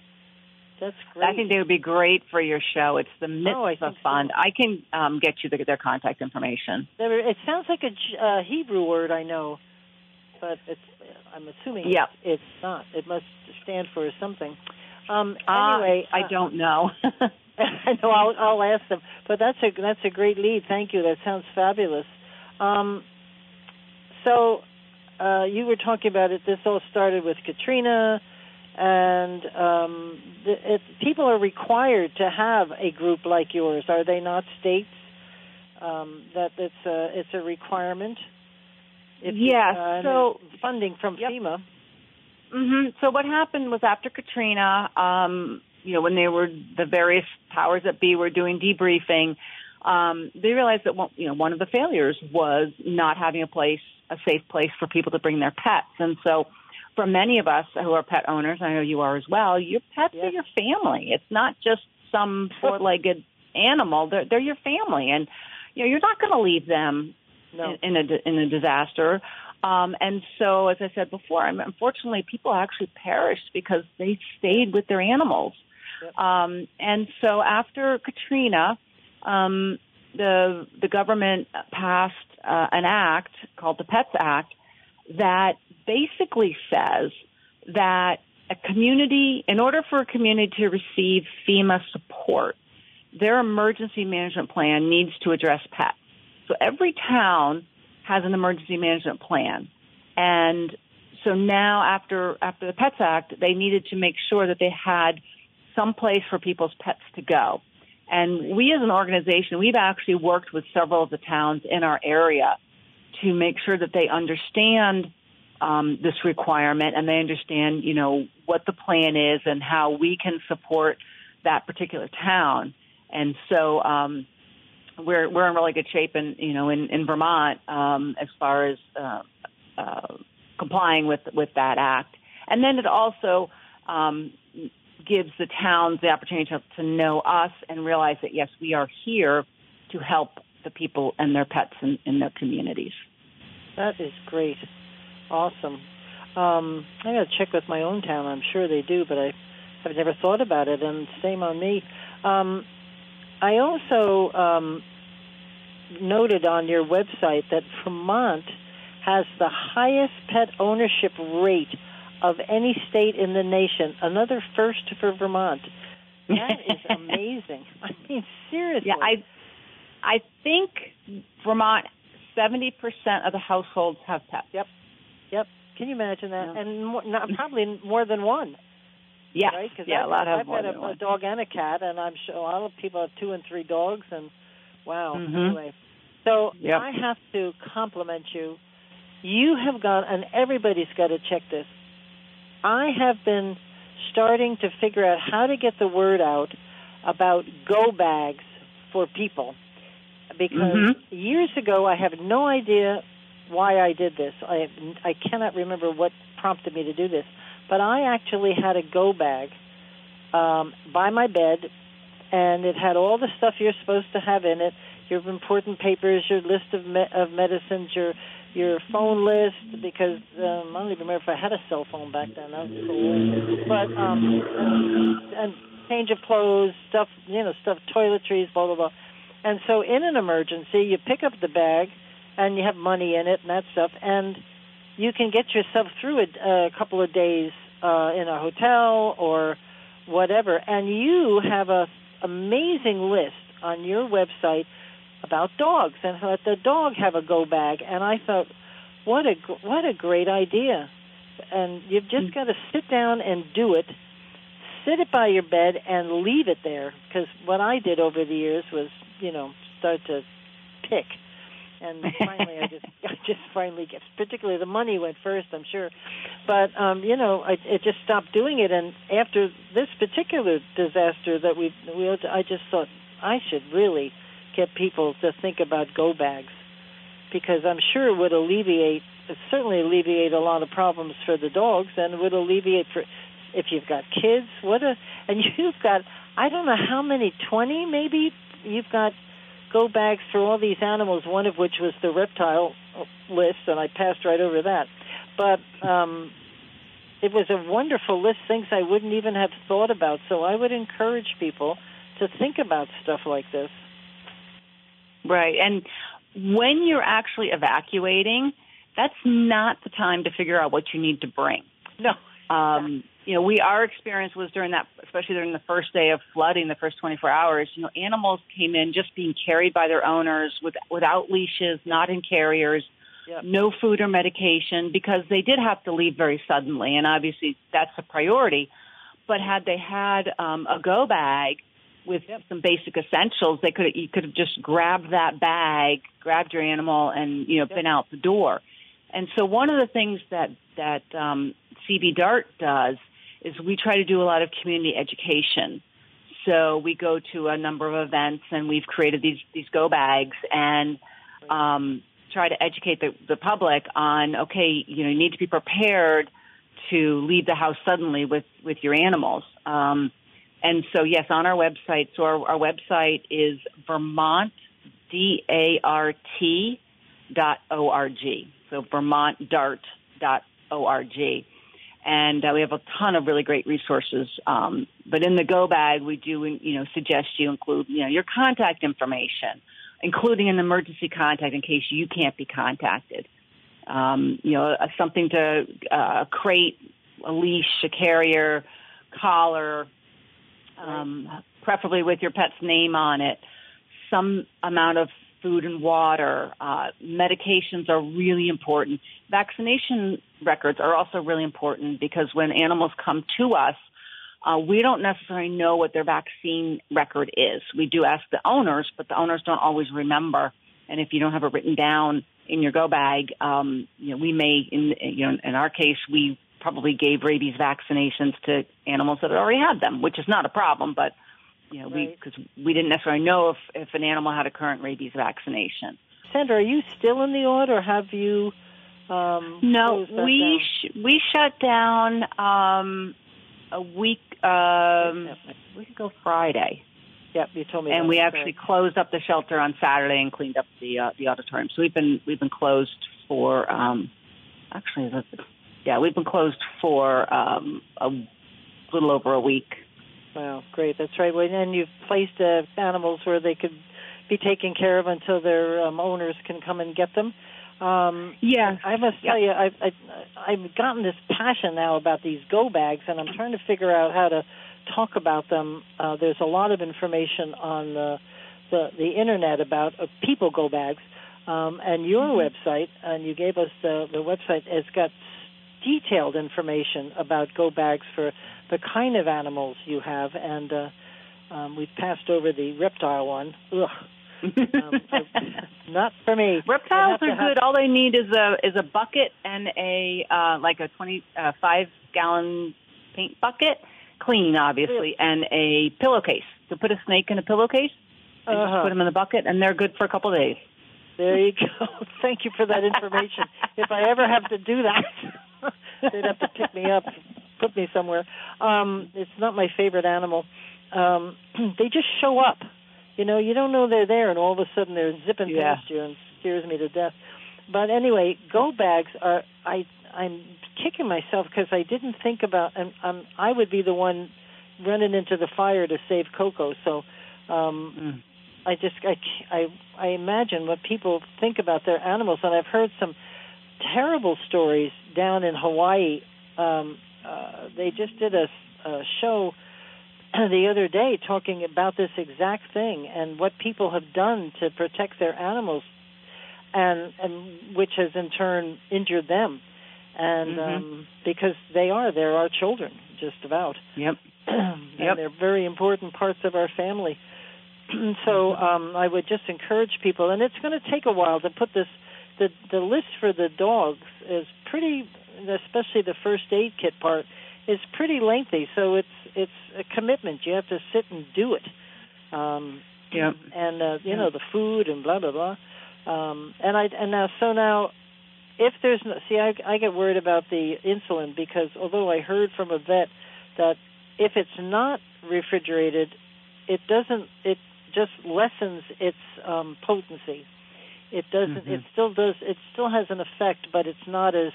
That's great. I think they would be great for your show. It's the Oh, I Mitzvah think so. Fund. I can um, get you the, their contact information. It sounds like a uh, Hebrew word I know, but it's I'm assuming Yeah. it's, it's not. It must stand for something. Um, Uh, anyway, I uh, don't know. I know I'll, I'll ask them, but that's a that's a great lead. Thank you. That sounds fabulous. Um, so uh, you were talking about it. This all started with Katrina, and um, the, it, people are required to have a group like yours. Are they not states? Um, that it's a it's a requirement. If Yes, uh, so- funding from Yep. FEMA. hmm So what happened was after Katrina, um, you know, when they were the various powers that be were doing debriefing, um, they realized that one, you know one of the failures was not having a place, a safe place for people to bring their pets, and so. For many of us who are pet owners, I know you are as well. Your pets Yes. are your family. It's not just some four-legged animal. They're, they're your family, and you know you're not going to leave them No. in, in a in a disaster. Um, and so, as I said before, I mean, unfortunately, people actually perished because they stayed with their animals. Yep. Um, and so, after Katrina, um, the the government passed uh, an act called the Pets Act that basically says that a community, in order for a community to receive FEMA support, their emergency management plan needs to address pets. So every town has an emergency management plan. And so now after after the Pets Act, they needed to make sure that they had some place for people's pets to go. And we as an organization, we've actually worked with several of the towns in our area to make sure that they understand um, this requirement and they understand, you know, what the plan is and how we can support that particular town. And so um, we're we're in really good shape in you know in in Vermont um, as far as uh, uh, complying with with that act. And then it also um, gives the towns the opportunity to, to know us and realize that yes, we are here to help the people and their pets in, in their communities. That is great. Awesome. Um, I got to check with my own town. I'm sure they do, but I have never thought about it, and same on me. Um, I also um, noted on your website that Vermont has the highest pet ownership rate of any state in the nation. Another first for Vermont. That is amazing. I mean, seriously. Yeah, I I think Vermont seventy percent of the households have pets. Yep. Yep. Can you imagine that? Yeah. And more, not, probably more than one. Yeah, right? 'Cause yeah, I've, a lot I've have more got than a, one. a dog and a cat, and I'm sure a lot of people have two and three dogs, and wow. Mhm. Anyway, so Yep. I have to compliment you. You have gone, and everybody's got to check this. I have been starting to figure out how to get the word out about go bags for people because Mhm. years ago I have no idea why I did this. I I cannot remember what prompted me to do this, but I actually had a go bag um, by my bed, and it had all the stuff you're supposed to have in it: your important papers, your list of me- of medicines, your your phone list. Because um, I don't even remember if I had a cell phone back then. That was so old. But um, and, and change of clothes, stuff, you know, stuff, toiletries, blah blah blah. And so, in an emergency, you pick up the bag, and you have money in it and that stuff, and you can get yourself through it a couple of days uh, in a hotel or whatever. And you have a amazing list on your website about dogs and let the dog have a go bag. And I thought, what a what a great idea! And you've just got to sit down and do it. sit it by your bed and leave it there because what I did over the years was, you know, start to pick. And finally, I just, I just finally get. Particularly, the money went first, I'm sure, but um, you know, I, I just stopped doing it. And after this particular disaster that we, we, I just thought I should really get people to think about go bags because I'm sure it would alleviate, it certainly alleviate a lot of problems for the dogs, and it would alleviate for if you've got kids. What a and you've got I don't know how many twenty maybe you've got go bags for all these animals. One of which was the reptile list, and I passed right over that. But um, it was a wonderful list, things I wouldn't even have thought about. So I would encourage people to think about stuff like this. Right, and when you're actually evacuating, that's not the time to figure out what you need to bring. No. Um, you know, we our experience was during that, especially during the first day of flooding, the first 24 hours. You know, animals came in just being carried by their owners with, without leashes, not in carriers, yep. no food or medication, because they did have to leave very suddenly, and obviously that's a priority. But had they had um, a go bag with yep. some basic essentials, they could you could have just grabbed that bag, grabbed your animal, and you know yep. been out the door. And so one of the things that that um, VDART does is we try to do a lot of community education. So we go to a number of events, and we've created these these go bags and um, try to educate the, the public on okay, you know, you need to be prepared to leave the house suddenly with with your animals. Um, and so, yes, on our website. So our, our website is Vermont D A R T dot O R G. So Vermont Dart dot O R G. And uh, we have a ton of really great resources. Um, but in the go bag, we do, you know, suggest you include, you know, your contact information, including an emergency contact in case you can't be contacted. Um, you know, something to uh, a crate, a leash, a carrier, collar, um, preferably with your pet's name on it, some amount of food and water. Uh, medications are really important. Vaccination records are also really important because when animals come to us, uh, we don't necessarily know what their vaccine record is. We do ask the owners, but the owners don't always remember. And if you don't have it written down in your go bag, um, you know, we may, in you know, in our case, we probably gave rabies vaccinations to animals that already had them, which is not a problem, but you know, right. we because we didn't necessarily know if if an animal had a current rabies vaccination. Sandra, are you still in the Aud, or have you? Um, no, we sh- we shut down um, a week. Um, we could go Friday. Yep, you told me. And we actually closed up the shelter on Saturday and cleaned up the uh, the auditorium. So we've been we've been closed for um, actually yeah we've been closed for um, a little over a week. Wow, great. That's right. Well, And you've placed uh, animals where they could be taken care of until their um, owners can come and get them. Um, yeah, I must tell you, I've, I, I've gotten this passion now about these go bags, and I'm trying to figure out how to talk about them. Uh, there's a lot of information on the the, the internet about uh, people go bags, um, and your mm-hmm. website, and you gave us the the website has got detailed information about go bags for the kind of animals you have, and uh, um, we've passed over the reptile one. Ugh. um, not for me. Reptiles are good. All they need is a is a bucket and a uh, like a twenty uh, five gallon paint bucket, clean obviously, and a pillowcase. So put a snake in a pillowcase and uh-huh. just put them in the bucket, and they're good for a couple of days. There you go. Thank you for that information. if I ever have to do that, they'd have to pick me up, put me somewhere. Um, it's not my favorite animal. Um, they just show up. You know, you don't know they're there, and all of a sudden they're zipping yeah. past you and scares me to death. But anyway, go bags are. I I'm kicking myself because I didn't think about, and um, I would be the one running into the fire to save Coco. So. Um, mm. I just I, I I imagine what people think about their animals, and I've heard some terrible stories down in Hawaii. Um, uh, they just did a, a show the other day talking about this exact thing and what people have done to protect their animals, and and which has in turn injured them, and mm-hmm. um, because they are they're our children, just about. Yep. and they're very important parts of our family. so um, I would just encourage people, and it's going to take a while to put this. The the list for the dogs is pretty, especially the first aid kit part, is pretty lengthy. So it's it's a commitment. You have to sit and do it. Um, yeah. And uh, you know the food and blah blah blah. Um, and I and now so now, if there's no see, I I get worried about the insulin because although I heard from a vet that if it's not refrigerated, it doesn't it just lessens its um, potency. It doesn't. Mm-hmm. It still does. It still has an effect, but it's not as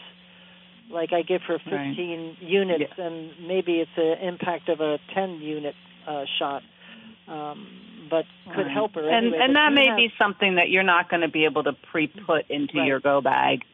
like I give her 15 Right. units, Yeah. and maybe it's an impact of a 10 unit uh, shot. Um, but could Right. help her And anyway. and But that may have- be something that you're not going to be able to pre-put into Right. your go bag.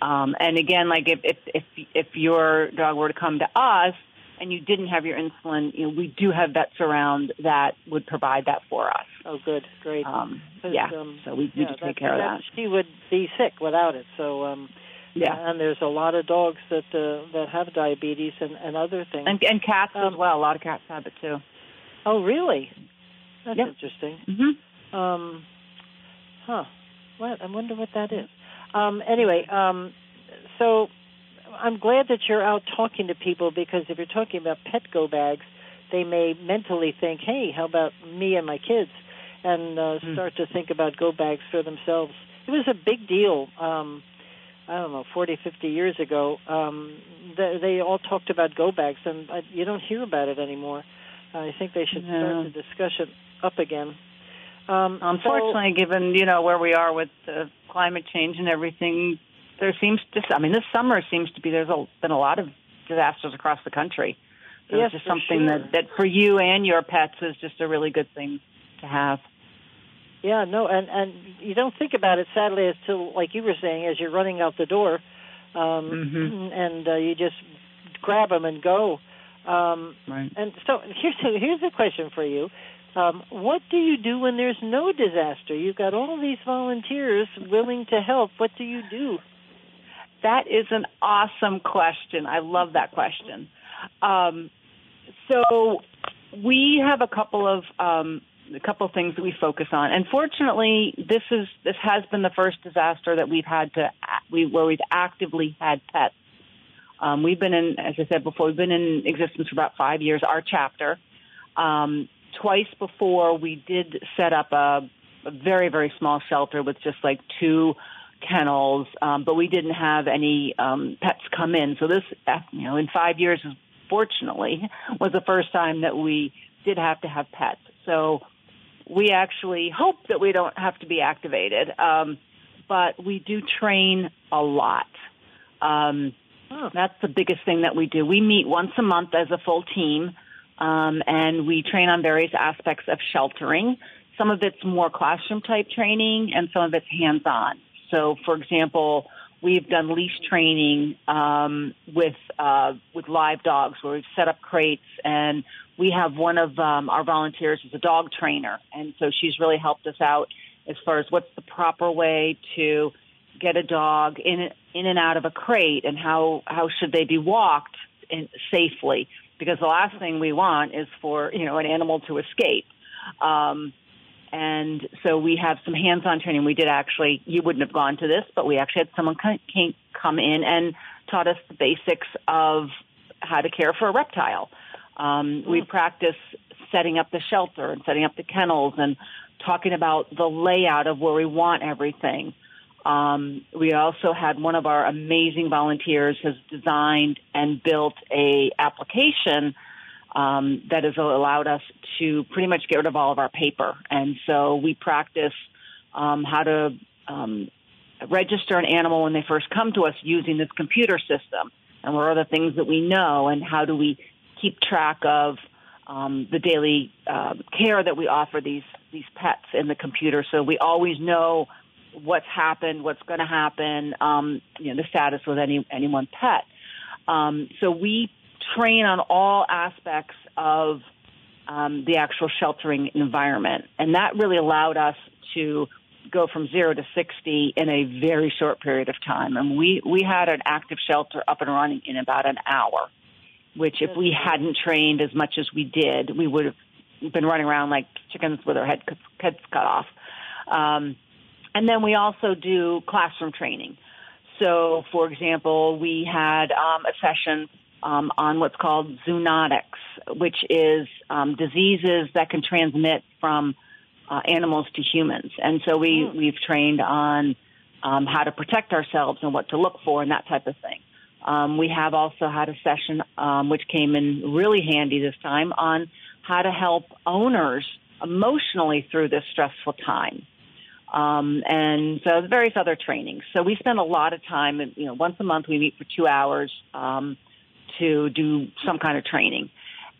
Um, and again, like if, if if if your dog were to come to us and you didn't have your insulin, you know, we do have vets around that would provide that for us. Oh, good, great. Um, yeah, um, so we, we yeah, take care of that. She would be sick without it. So, um, Yeah, and there's a lot of dogs that uh, that have diabetes and, and other things. and and cats as Um, well. A lot of cats have it too. oh, really? That's Yep. interesting. hmm Um, huh. What? I wonder what that is. Um, anyway, um, so I'm glad that you're out talking to people because if you're talking about pet go bags, they may mentally think, "Hey, how about me and my kids?" and uh, Hmm. start to think about go bags for themselves. It was a big deal. Um, I don't know, 40, 50 years ago. Um, they, they all talked about go bags, and uh, you don't hear about it anymore. I think they should start the discussion up again. Um, so- Unfortunately, given you know where we are with the climate change and everything, there seems to. I mean, this summer seems to be there's a, been a lot of disasters across the country. So Yes, it's just something sure. that that for you and your pets is just a really good thing to have. Yeah, no, and and you don't think about it sadly until, like you were saying, as you're running out the door, um, Mhm. and uh, you just grab them and go. Um, Right. and so here's a, here's a question for you: um, What do you do when there's no disaster? You've got all these volunteers willing to help. What do you do? That is an awesome question. I love that question. Um, so we have a couple of um, a couple things that we focus on. And fortunately, this is this has been the first disaster that we've had to we where we've actively had pets. Um, we've been in, as I said before, we've been in existence for about five years. Our chapter. Um, twice before, we did set up a, a very very small shelter with just like two kennels, um, but we didn't have any um, pets come in. So this, uh, you know, in five years, fortunately, was the first time that we did have to have pets. So we actually hope that we don't have to be activated, um, but we do train a lot. Um, Oh. that's the biggest thing that we do. We meet once a month as a full team, um, and we train on various aspects of sheltering. Some of it's more classroom type training, and some of it's hands on. So, for example, we've done leash training um, with uh, with live dogs, where we've set up crates, and we have one of um, our volunteers is a dog trainer, and so she's really helped us out as far as what's the proper way to get a dog in in and out of a crate, and how how should they be walked in, safely? Because the last thing we want is for you know an animal to escape. Um, and so we have some hands-on training. We did actually, you wouldn't have gone to this, but we actually had someone come, come in and taught us the basics of how to care for a reptile. Um, We practice setting up the shelter and setting up the kennels and talking about the layout of where we want everything. Um, we also had one of our amazing volunteers has designed and built a application um, that has allowed us to pretty much get rid of all of our paper. And so we practice um, how to um, register an animal when they first come to us using this computer system, and what are the things that we know, and how do we keep track of um, the daily uh, care that we offer these these pets in the computer, so we always know what's happened, what's going to happen, um, you know, the status with any any one pet. Um, so we train on all aspects of um, the actual sheltering environment, and that really allowed us to go from zero to 60 in a very short period of time. And we, we had an active shelter up and running in about an hour. which if we hadn't trained as much as we did, we would have been running around like chickens with our head, heads cut off. Um, and then we also do classroom training. So, for example, we had um, a session um, on what's called zoonotics, which is um, diseases that can transmit from uh, animals to humans. And so we, mm. we've trained on um, how to protect ourselves and what to look for and that type of thing. Um, we have also had a session um, which came in really handy this time on how to help owners emotionally through this stressful time. Um, and so various other trainings. So we spend a lot of time, you know, once a month we meet for two hours um, to do some kind of training.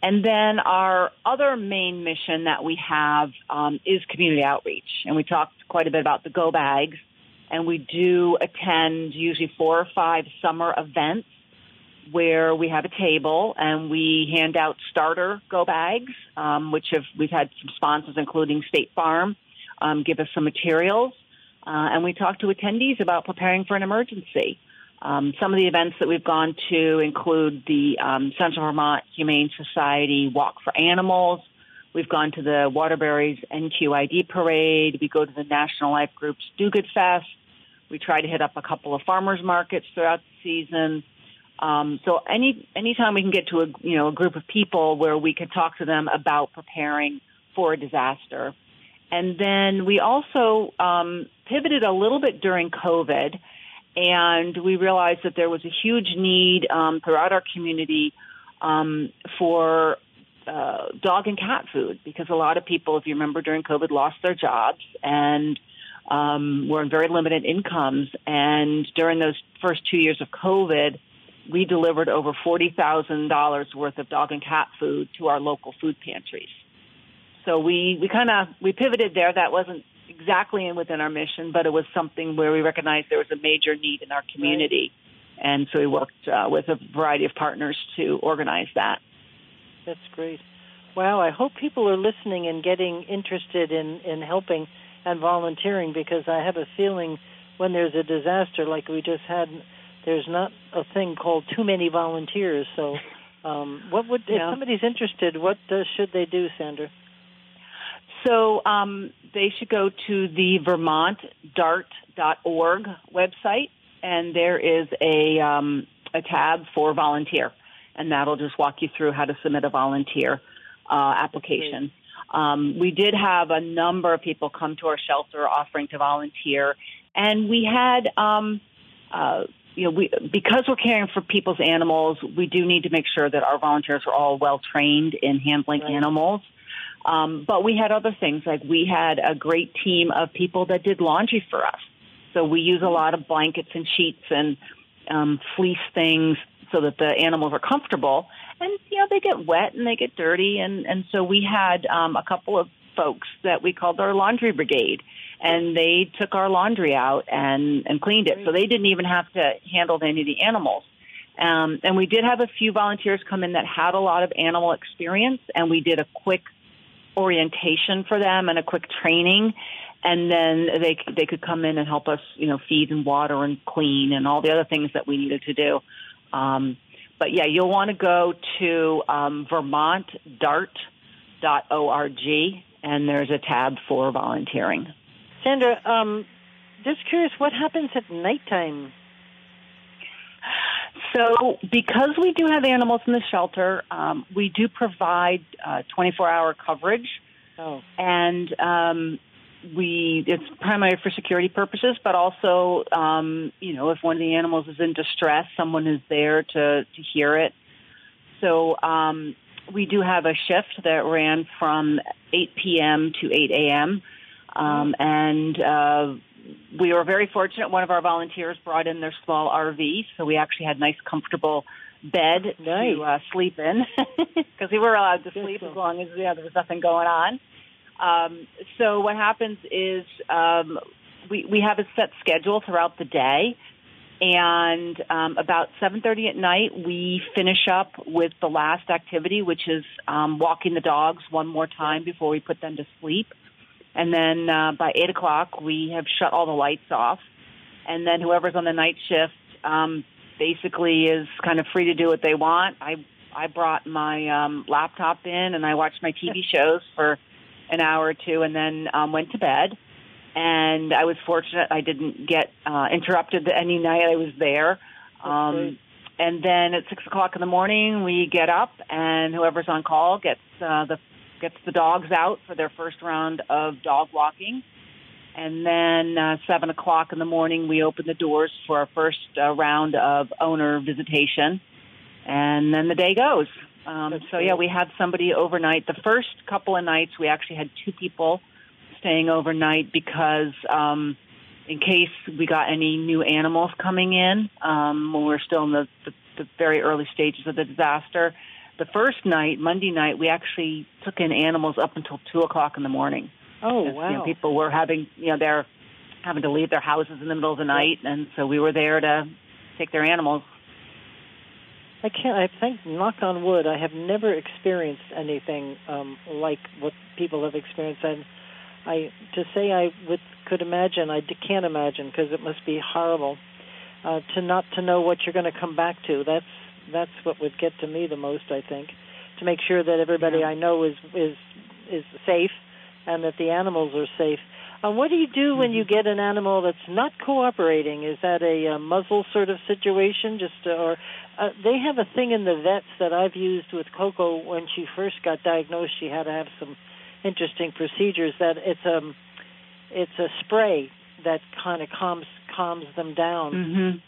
And then our other main mission that we have um, is community outreach. And we talked quite a bit about the go bags. And we do attend usually four or five summer events where we have a table and we hand out starter go bags, um, which have we've had some sponsors, including State Farm, um, give us some materials. Uh, and we talk to attendees about preparing for an emergency. Um, some of the events that we've gone to include the um, Central Vermont Humane Society Walk for Animals. We've gone to the Waterbury's NQID Parade. We go to the National Life Group's Do Good Fest. We try to hit up a couple of farmers markets throughout the season. Um, so any anytime we can get to a you know a group of people where we can talk to them about preparing for a disaster, and then we also um, pivoted a little bit during COVID and we realized that there was a huge need um, throughout our community um, for uh, dog and cat food because a lot of people, if you remember, during COVID, lost their jobs and um, were in very limited incomes. And during those first two years of COVID, we delivered over forty thousand dollars worth of dog and cat food to our local food pantries. So we we kind of we pivoted there. That wasn't exactly within our mission, but it was something where we recognized there was a major need in our community. Right. And so we worked uh, with a variety of partners to organize that. That's great. Wow, I hope people are listening and getting interested in, in helping and volunteering because I have a feeling when there's a disaster like we just had, there's not a thing called too many volunteers. So, um, what would if somebody's interested? What uh, should they do, Sandra? So um, they should go to the vermontdart.org website, and there is a, um, a tab for volunteer, and that'll just walk you through how to submit a volunteer uh, application. Um, we did have a number of people come to our shelter offering to volunteer, and we had, um, uh, you know, we because we're caring for people's animals, we do need to make sure that our volunteers are all well trained in handling right. animals. Um, but we had other things like we had a great team of people that did laundry for us. So we use a lot of blankets and sheets and um, fleece things so that the animals are comfortable. And you know they get wet and they get dirty, and and so we had um, a couple of folks that we called our laundry brigade, and they took our laundry out and and cleaned it. So they didn't even have to handle any of the animals. Um, and we did have a few volunteers come in that had a lot of animal experience, and we did a quick orientation for them and a quick training. And then they they could come in and help us you know feed and water and clean and all the other things that we needed to do. Um, but yeah you'll want to go to um, vermontdart.org and there's a tab for volunteering. Sandra um, just curious what happens at nighttime so, because we do have animals in the shelter, um, we do provide uh, 24-hour coverage, oh. and um, we it's primarily for security purposes, but also, um, you know, if one of the animals is in distress, someone is there to to hear it. So, um, we do have a shift that ran from 8 p.m. to 8 a.m. Um, and uh, we were very fortunate. One of our volunteers brought in their small RV, so we actually had nice, comfortable bed nice. to uh, sleep in because we were allowed to sleep as long as yeah, there was nothing going on. Um, so what happens is um, we we have a set schedule throughout the day, and um, about 7:30 at night we finish up with the last activity, which is um, walking the dogs one more time before we put them to sleep. And then uh, by eight o'clock, we have shut all the lights off. And then whoever's on the night shift um, basically is kind of free to do what they want. I I brought my um, laptop in and I watched my TV shows for an hour or two, and then um, went to bed. And I was fortunate; I didn't get uh, interrupted any night I was there. Um, and then at six o'clock in the morning, we get up, and whoever's on call gets uh, the gets the dogs out for their first round of dog walking. And then uh, seven o'clock in the morning, we open the doors for our first uh, round of owner visitation, and then the day goes. Um, so yeah, we had somebody overnight. The first couple of nights, we actually had two people staying overnight because um, in case we got any new animals coming in um, when we we're still in the, the, the very early stages of the disaster. The first night, Monday night, we actually took in animals up until two o'clock in the morning. Oh wow! You know, people were having, you know, they're having to leave their houses in the middle of the night, and so we were there to take their animals. I can't. I think, knock on wood, I have never experienced anything um, like what people have experienced. And I to say I would could imagine, I can't imagine because it must be horrible uh, to not to know what you're going to come back to. That's that's what would get to me the most. I think to make sure that everybody I know is is is safe and that the animals are safe. Uh, what do you do when you get an animal that's not cooperating? Is that a, uh muzzle sort of situation? Just uh, or uh, they have a thing in the vets that I've used with Coco when she first got diagnosed. She had to have some interesting procedures. That it's um it's a spray that kind of calms calms them down. Mm-hmm.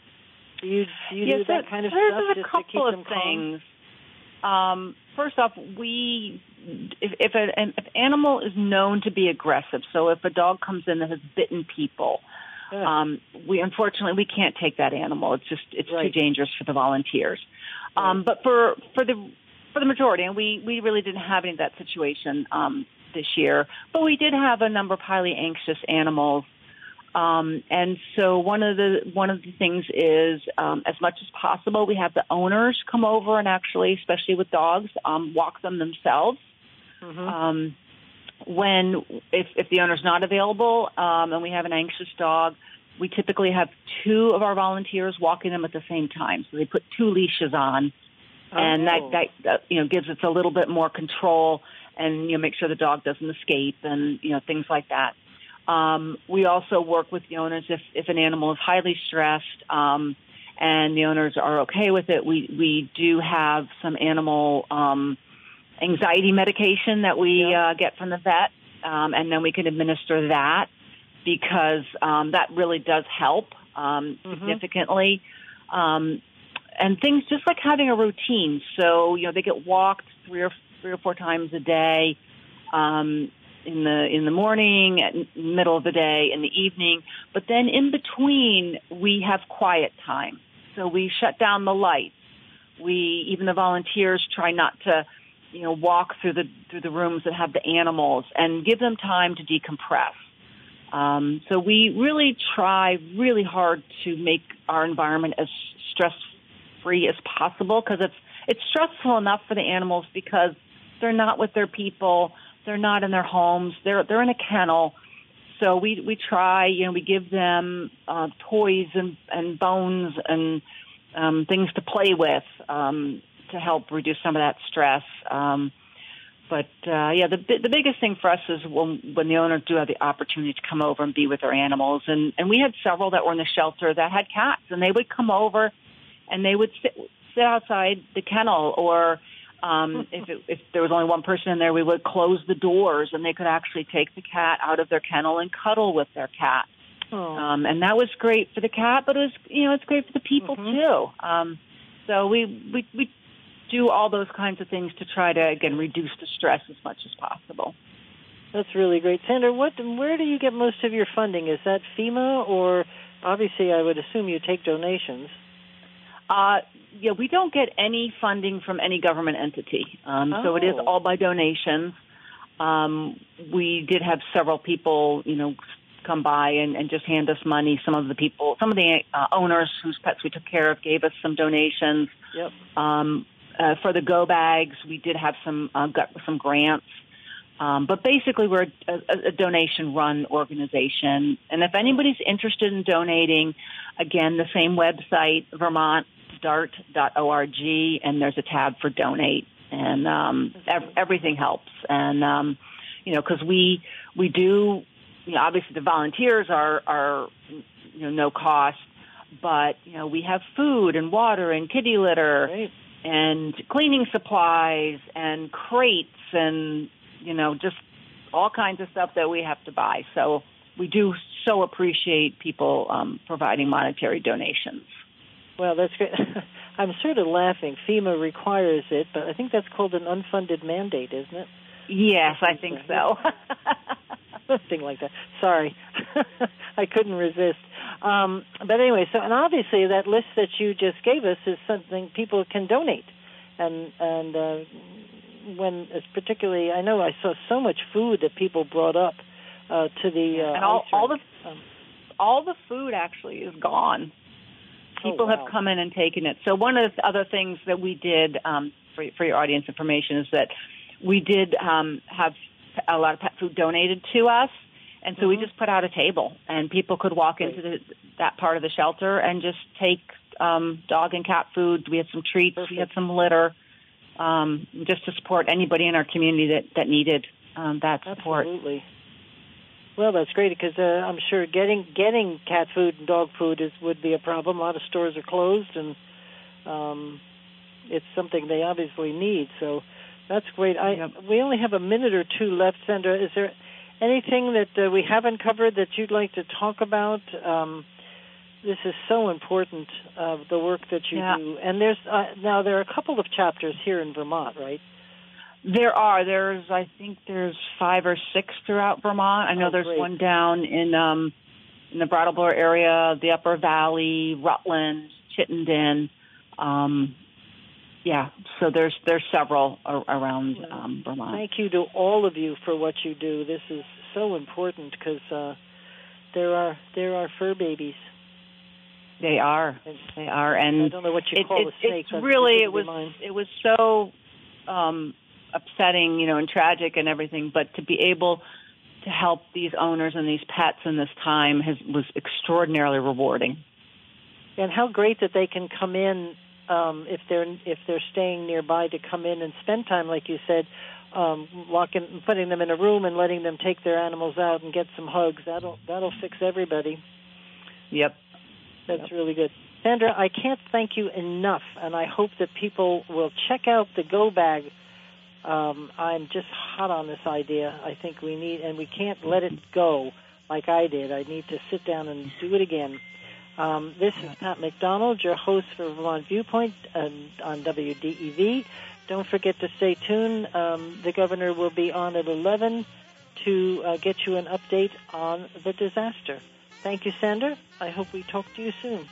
Do you do you yes, do that kind of there's stuff a just to couple keep of them calm? things. Um, first off, we if if an if animal is known to be aggressive, so if a dog comes in that has bitten people, um, we unfortunately we can't take that animal. It's just it's Right. too dangerous for the volunteers. Um, but for for the for the majority, and we we really didn't have any of that situation um, this year. But we did have a number of highly anxious animals. Um, and so one of the one of the things is, um, as much as possible, we have the owners come over and actually, especially with dogs, um, walk them themselves. Mhm. Um, when if if the owner's not available um, and we have an anxious dog, we typically have two of our volunteers walking them at the same time. So they put two leashes on, and that, Oh. that that you know gives us a little bit more control and you know make sure the dog doesn't escape and you know things like that. Um, we also work with the owners if if an animal is highly stressed. Um, and the owners are okay with it. We we do have some animal um, anxiety medication that we Yeah. uh, get from the vet, um, and then we can administer that because um, that really does help um, Mhm. significantly. Um, and things just like having a routine. So you know they get walked three or three or four times a day. Um, in the in the morning, at middle of the day, in the evening, but then in between we have quiet time. So we shut down the lights. We even the volunteers try not to, you know, walk through the through the rooms that have the animals and give them time to decompress. Um, so we really try really hard to make our environment as stress free as possible because it's it's stressful enough for the animals because they're not with their people, they're not in their homes, they're they're in a kennel. So we we try, you know, we give them uh, toys and and bones and um, things to play with um, to help reduce some of that stress. Um, but uh, yeah, the the biggest thing for us is when when the owners do have the opportunity to come over and be with their animals, and and we had several that were in the shelter that had cats, and they would come over, and they would sit sit outside the kennel, or um, if it, if there was only one person in there, we would close the doors, and they could actually take the cat out of their kennel and cuddle with their cat. Oh. Um, and that was great for the cat, but it was you know it's great for the people Mhm. too. Um, so we we we do all those kinds of things to try to again reduce the stress as much as possible. That's really great, Sandra. What, where do you get most of your funding? Is that FEMA, or obviously, I would assume you take donations. Uh, yeah, we don't get any funding from any government entity, um, so it is Oh. all by donations. Um, we did have several people, you know, come by and, and just hand us money. Some of the people, some of the uh, owners whose pets we took care of, gave us some donations. Yep. Um, uh, for the go bags, we did have some uh, got some grants. Um, but basically, we're a, a, a donation-run organization, and if anybody's interested in donating, again, the same website, vermontdart.org, and there's a tab for donate, and um, ev- everything helps. And um, you know, because we we do, you know, obviously the volunteers are are you know no cost, but you know we have food and water and kitty litter and cleaning supplies and crates and you know just all kinds of stuff that we have to buy. So we do so appreciate people um, providing monetary donations. Well, that's great. I'm sort of laughing. FEMA requires it, but I think that's called an unfunded mandate, isn't it? Yes, I think so. Something like that. Sorry, I couldn't resist. Um, but anyway, so and obviously that list that you just gave us is something people can donate, and and uh, when it's particularly, I know I saw so much food that people brought up uh, to the uh, and all, all the. Um, all the food actually is gone. Oh, People wow. have come in and taken it. So one of the other things that we did um, for, for your audience information is that we did um, have a lot of pet food donated to us, and so we Mhm. just put out a table, and people could walk into the, that part of the shelter and just take um, dog and cat food. We had some treats, we had some litter, um, just to support anybody in our community that that needed um, that support. Absolutely. Well, that's great because uh, I'm sure getting getting cat food and dog food is would be a problem. A lot of stores are closed, and um, it's something they obviously need. So that's great. I Yep. we only have a minute or two left, Sandra. Is there anything that uh, we haven't covered that you'd like to talk about? Um, this is so important, uh, the work that you Yeah. do. And there's uh, now there are a couple of chapters here in Vermont, right? There are. There's, I think, there's five or six throughout Vermont. I know Oh, there's great. one down in um, in the Brattleboro area, the Upper Valley, Rutland, Chittenden. Um, yeah, so there's there's several ar- around um, Vermont. Thank you to all of you for what you do. This is so important because uh, there are there are fur babies. They are. They are, and I don't know what you it, call it, a snake. it's really it was mine. it was so um, upsetting, you know, and tragic and everything. But to be able to help these owners and these pets in this time has was extraordinarily rewarding. And how great that they can come in um, if they're if they're staying nearby to come in and spend time, like you said, um, locking, putting them in a room and letting them take their animals out and get some hugs. That'll that'll fix everybody. Yep. That's really good. Sandra, I can't thank you enough, and I hope that people will check out the Go Bag. Um, I'm just hot on this idea. I think we need, and we can't let it go like I did. I need to sit down and do it again. Um, this is Pat McDonald, your host for Vermont Viewpoint um, on WDEV. Don't forget to stay tuned. Um, the governor will be on at 11 to uh, get you an update on the disaster. Thank you, Sandra. I hope we talk to you soon.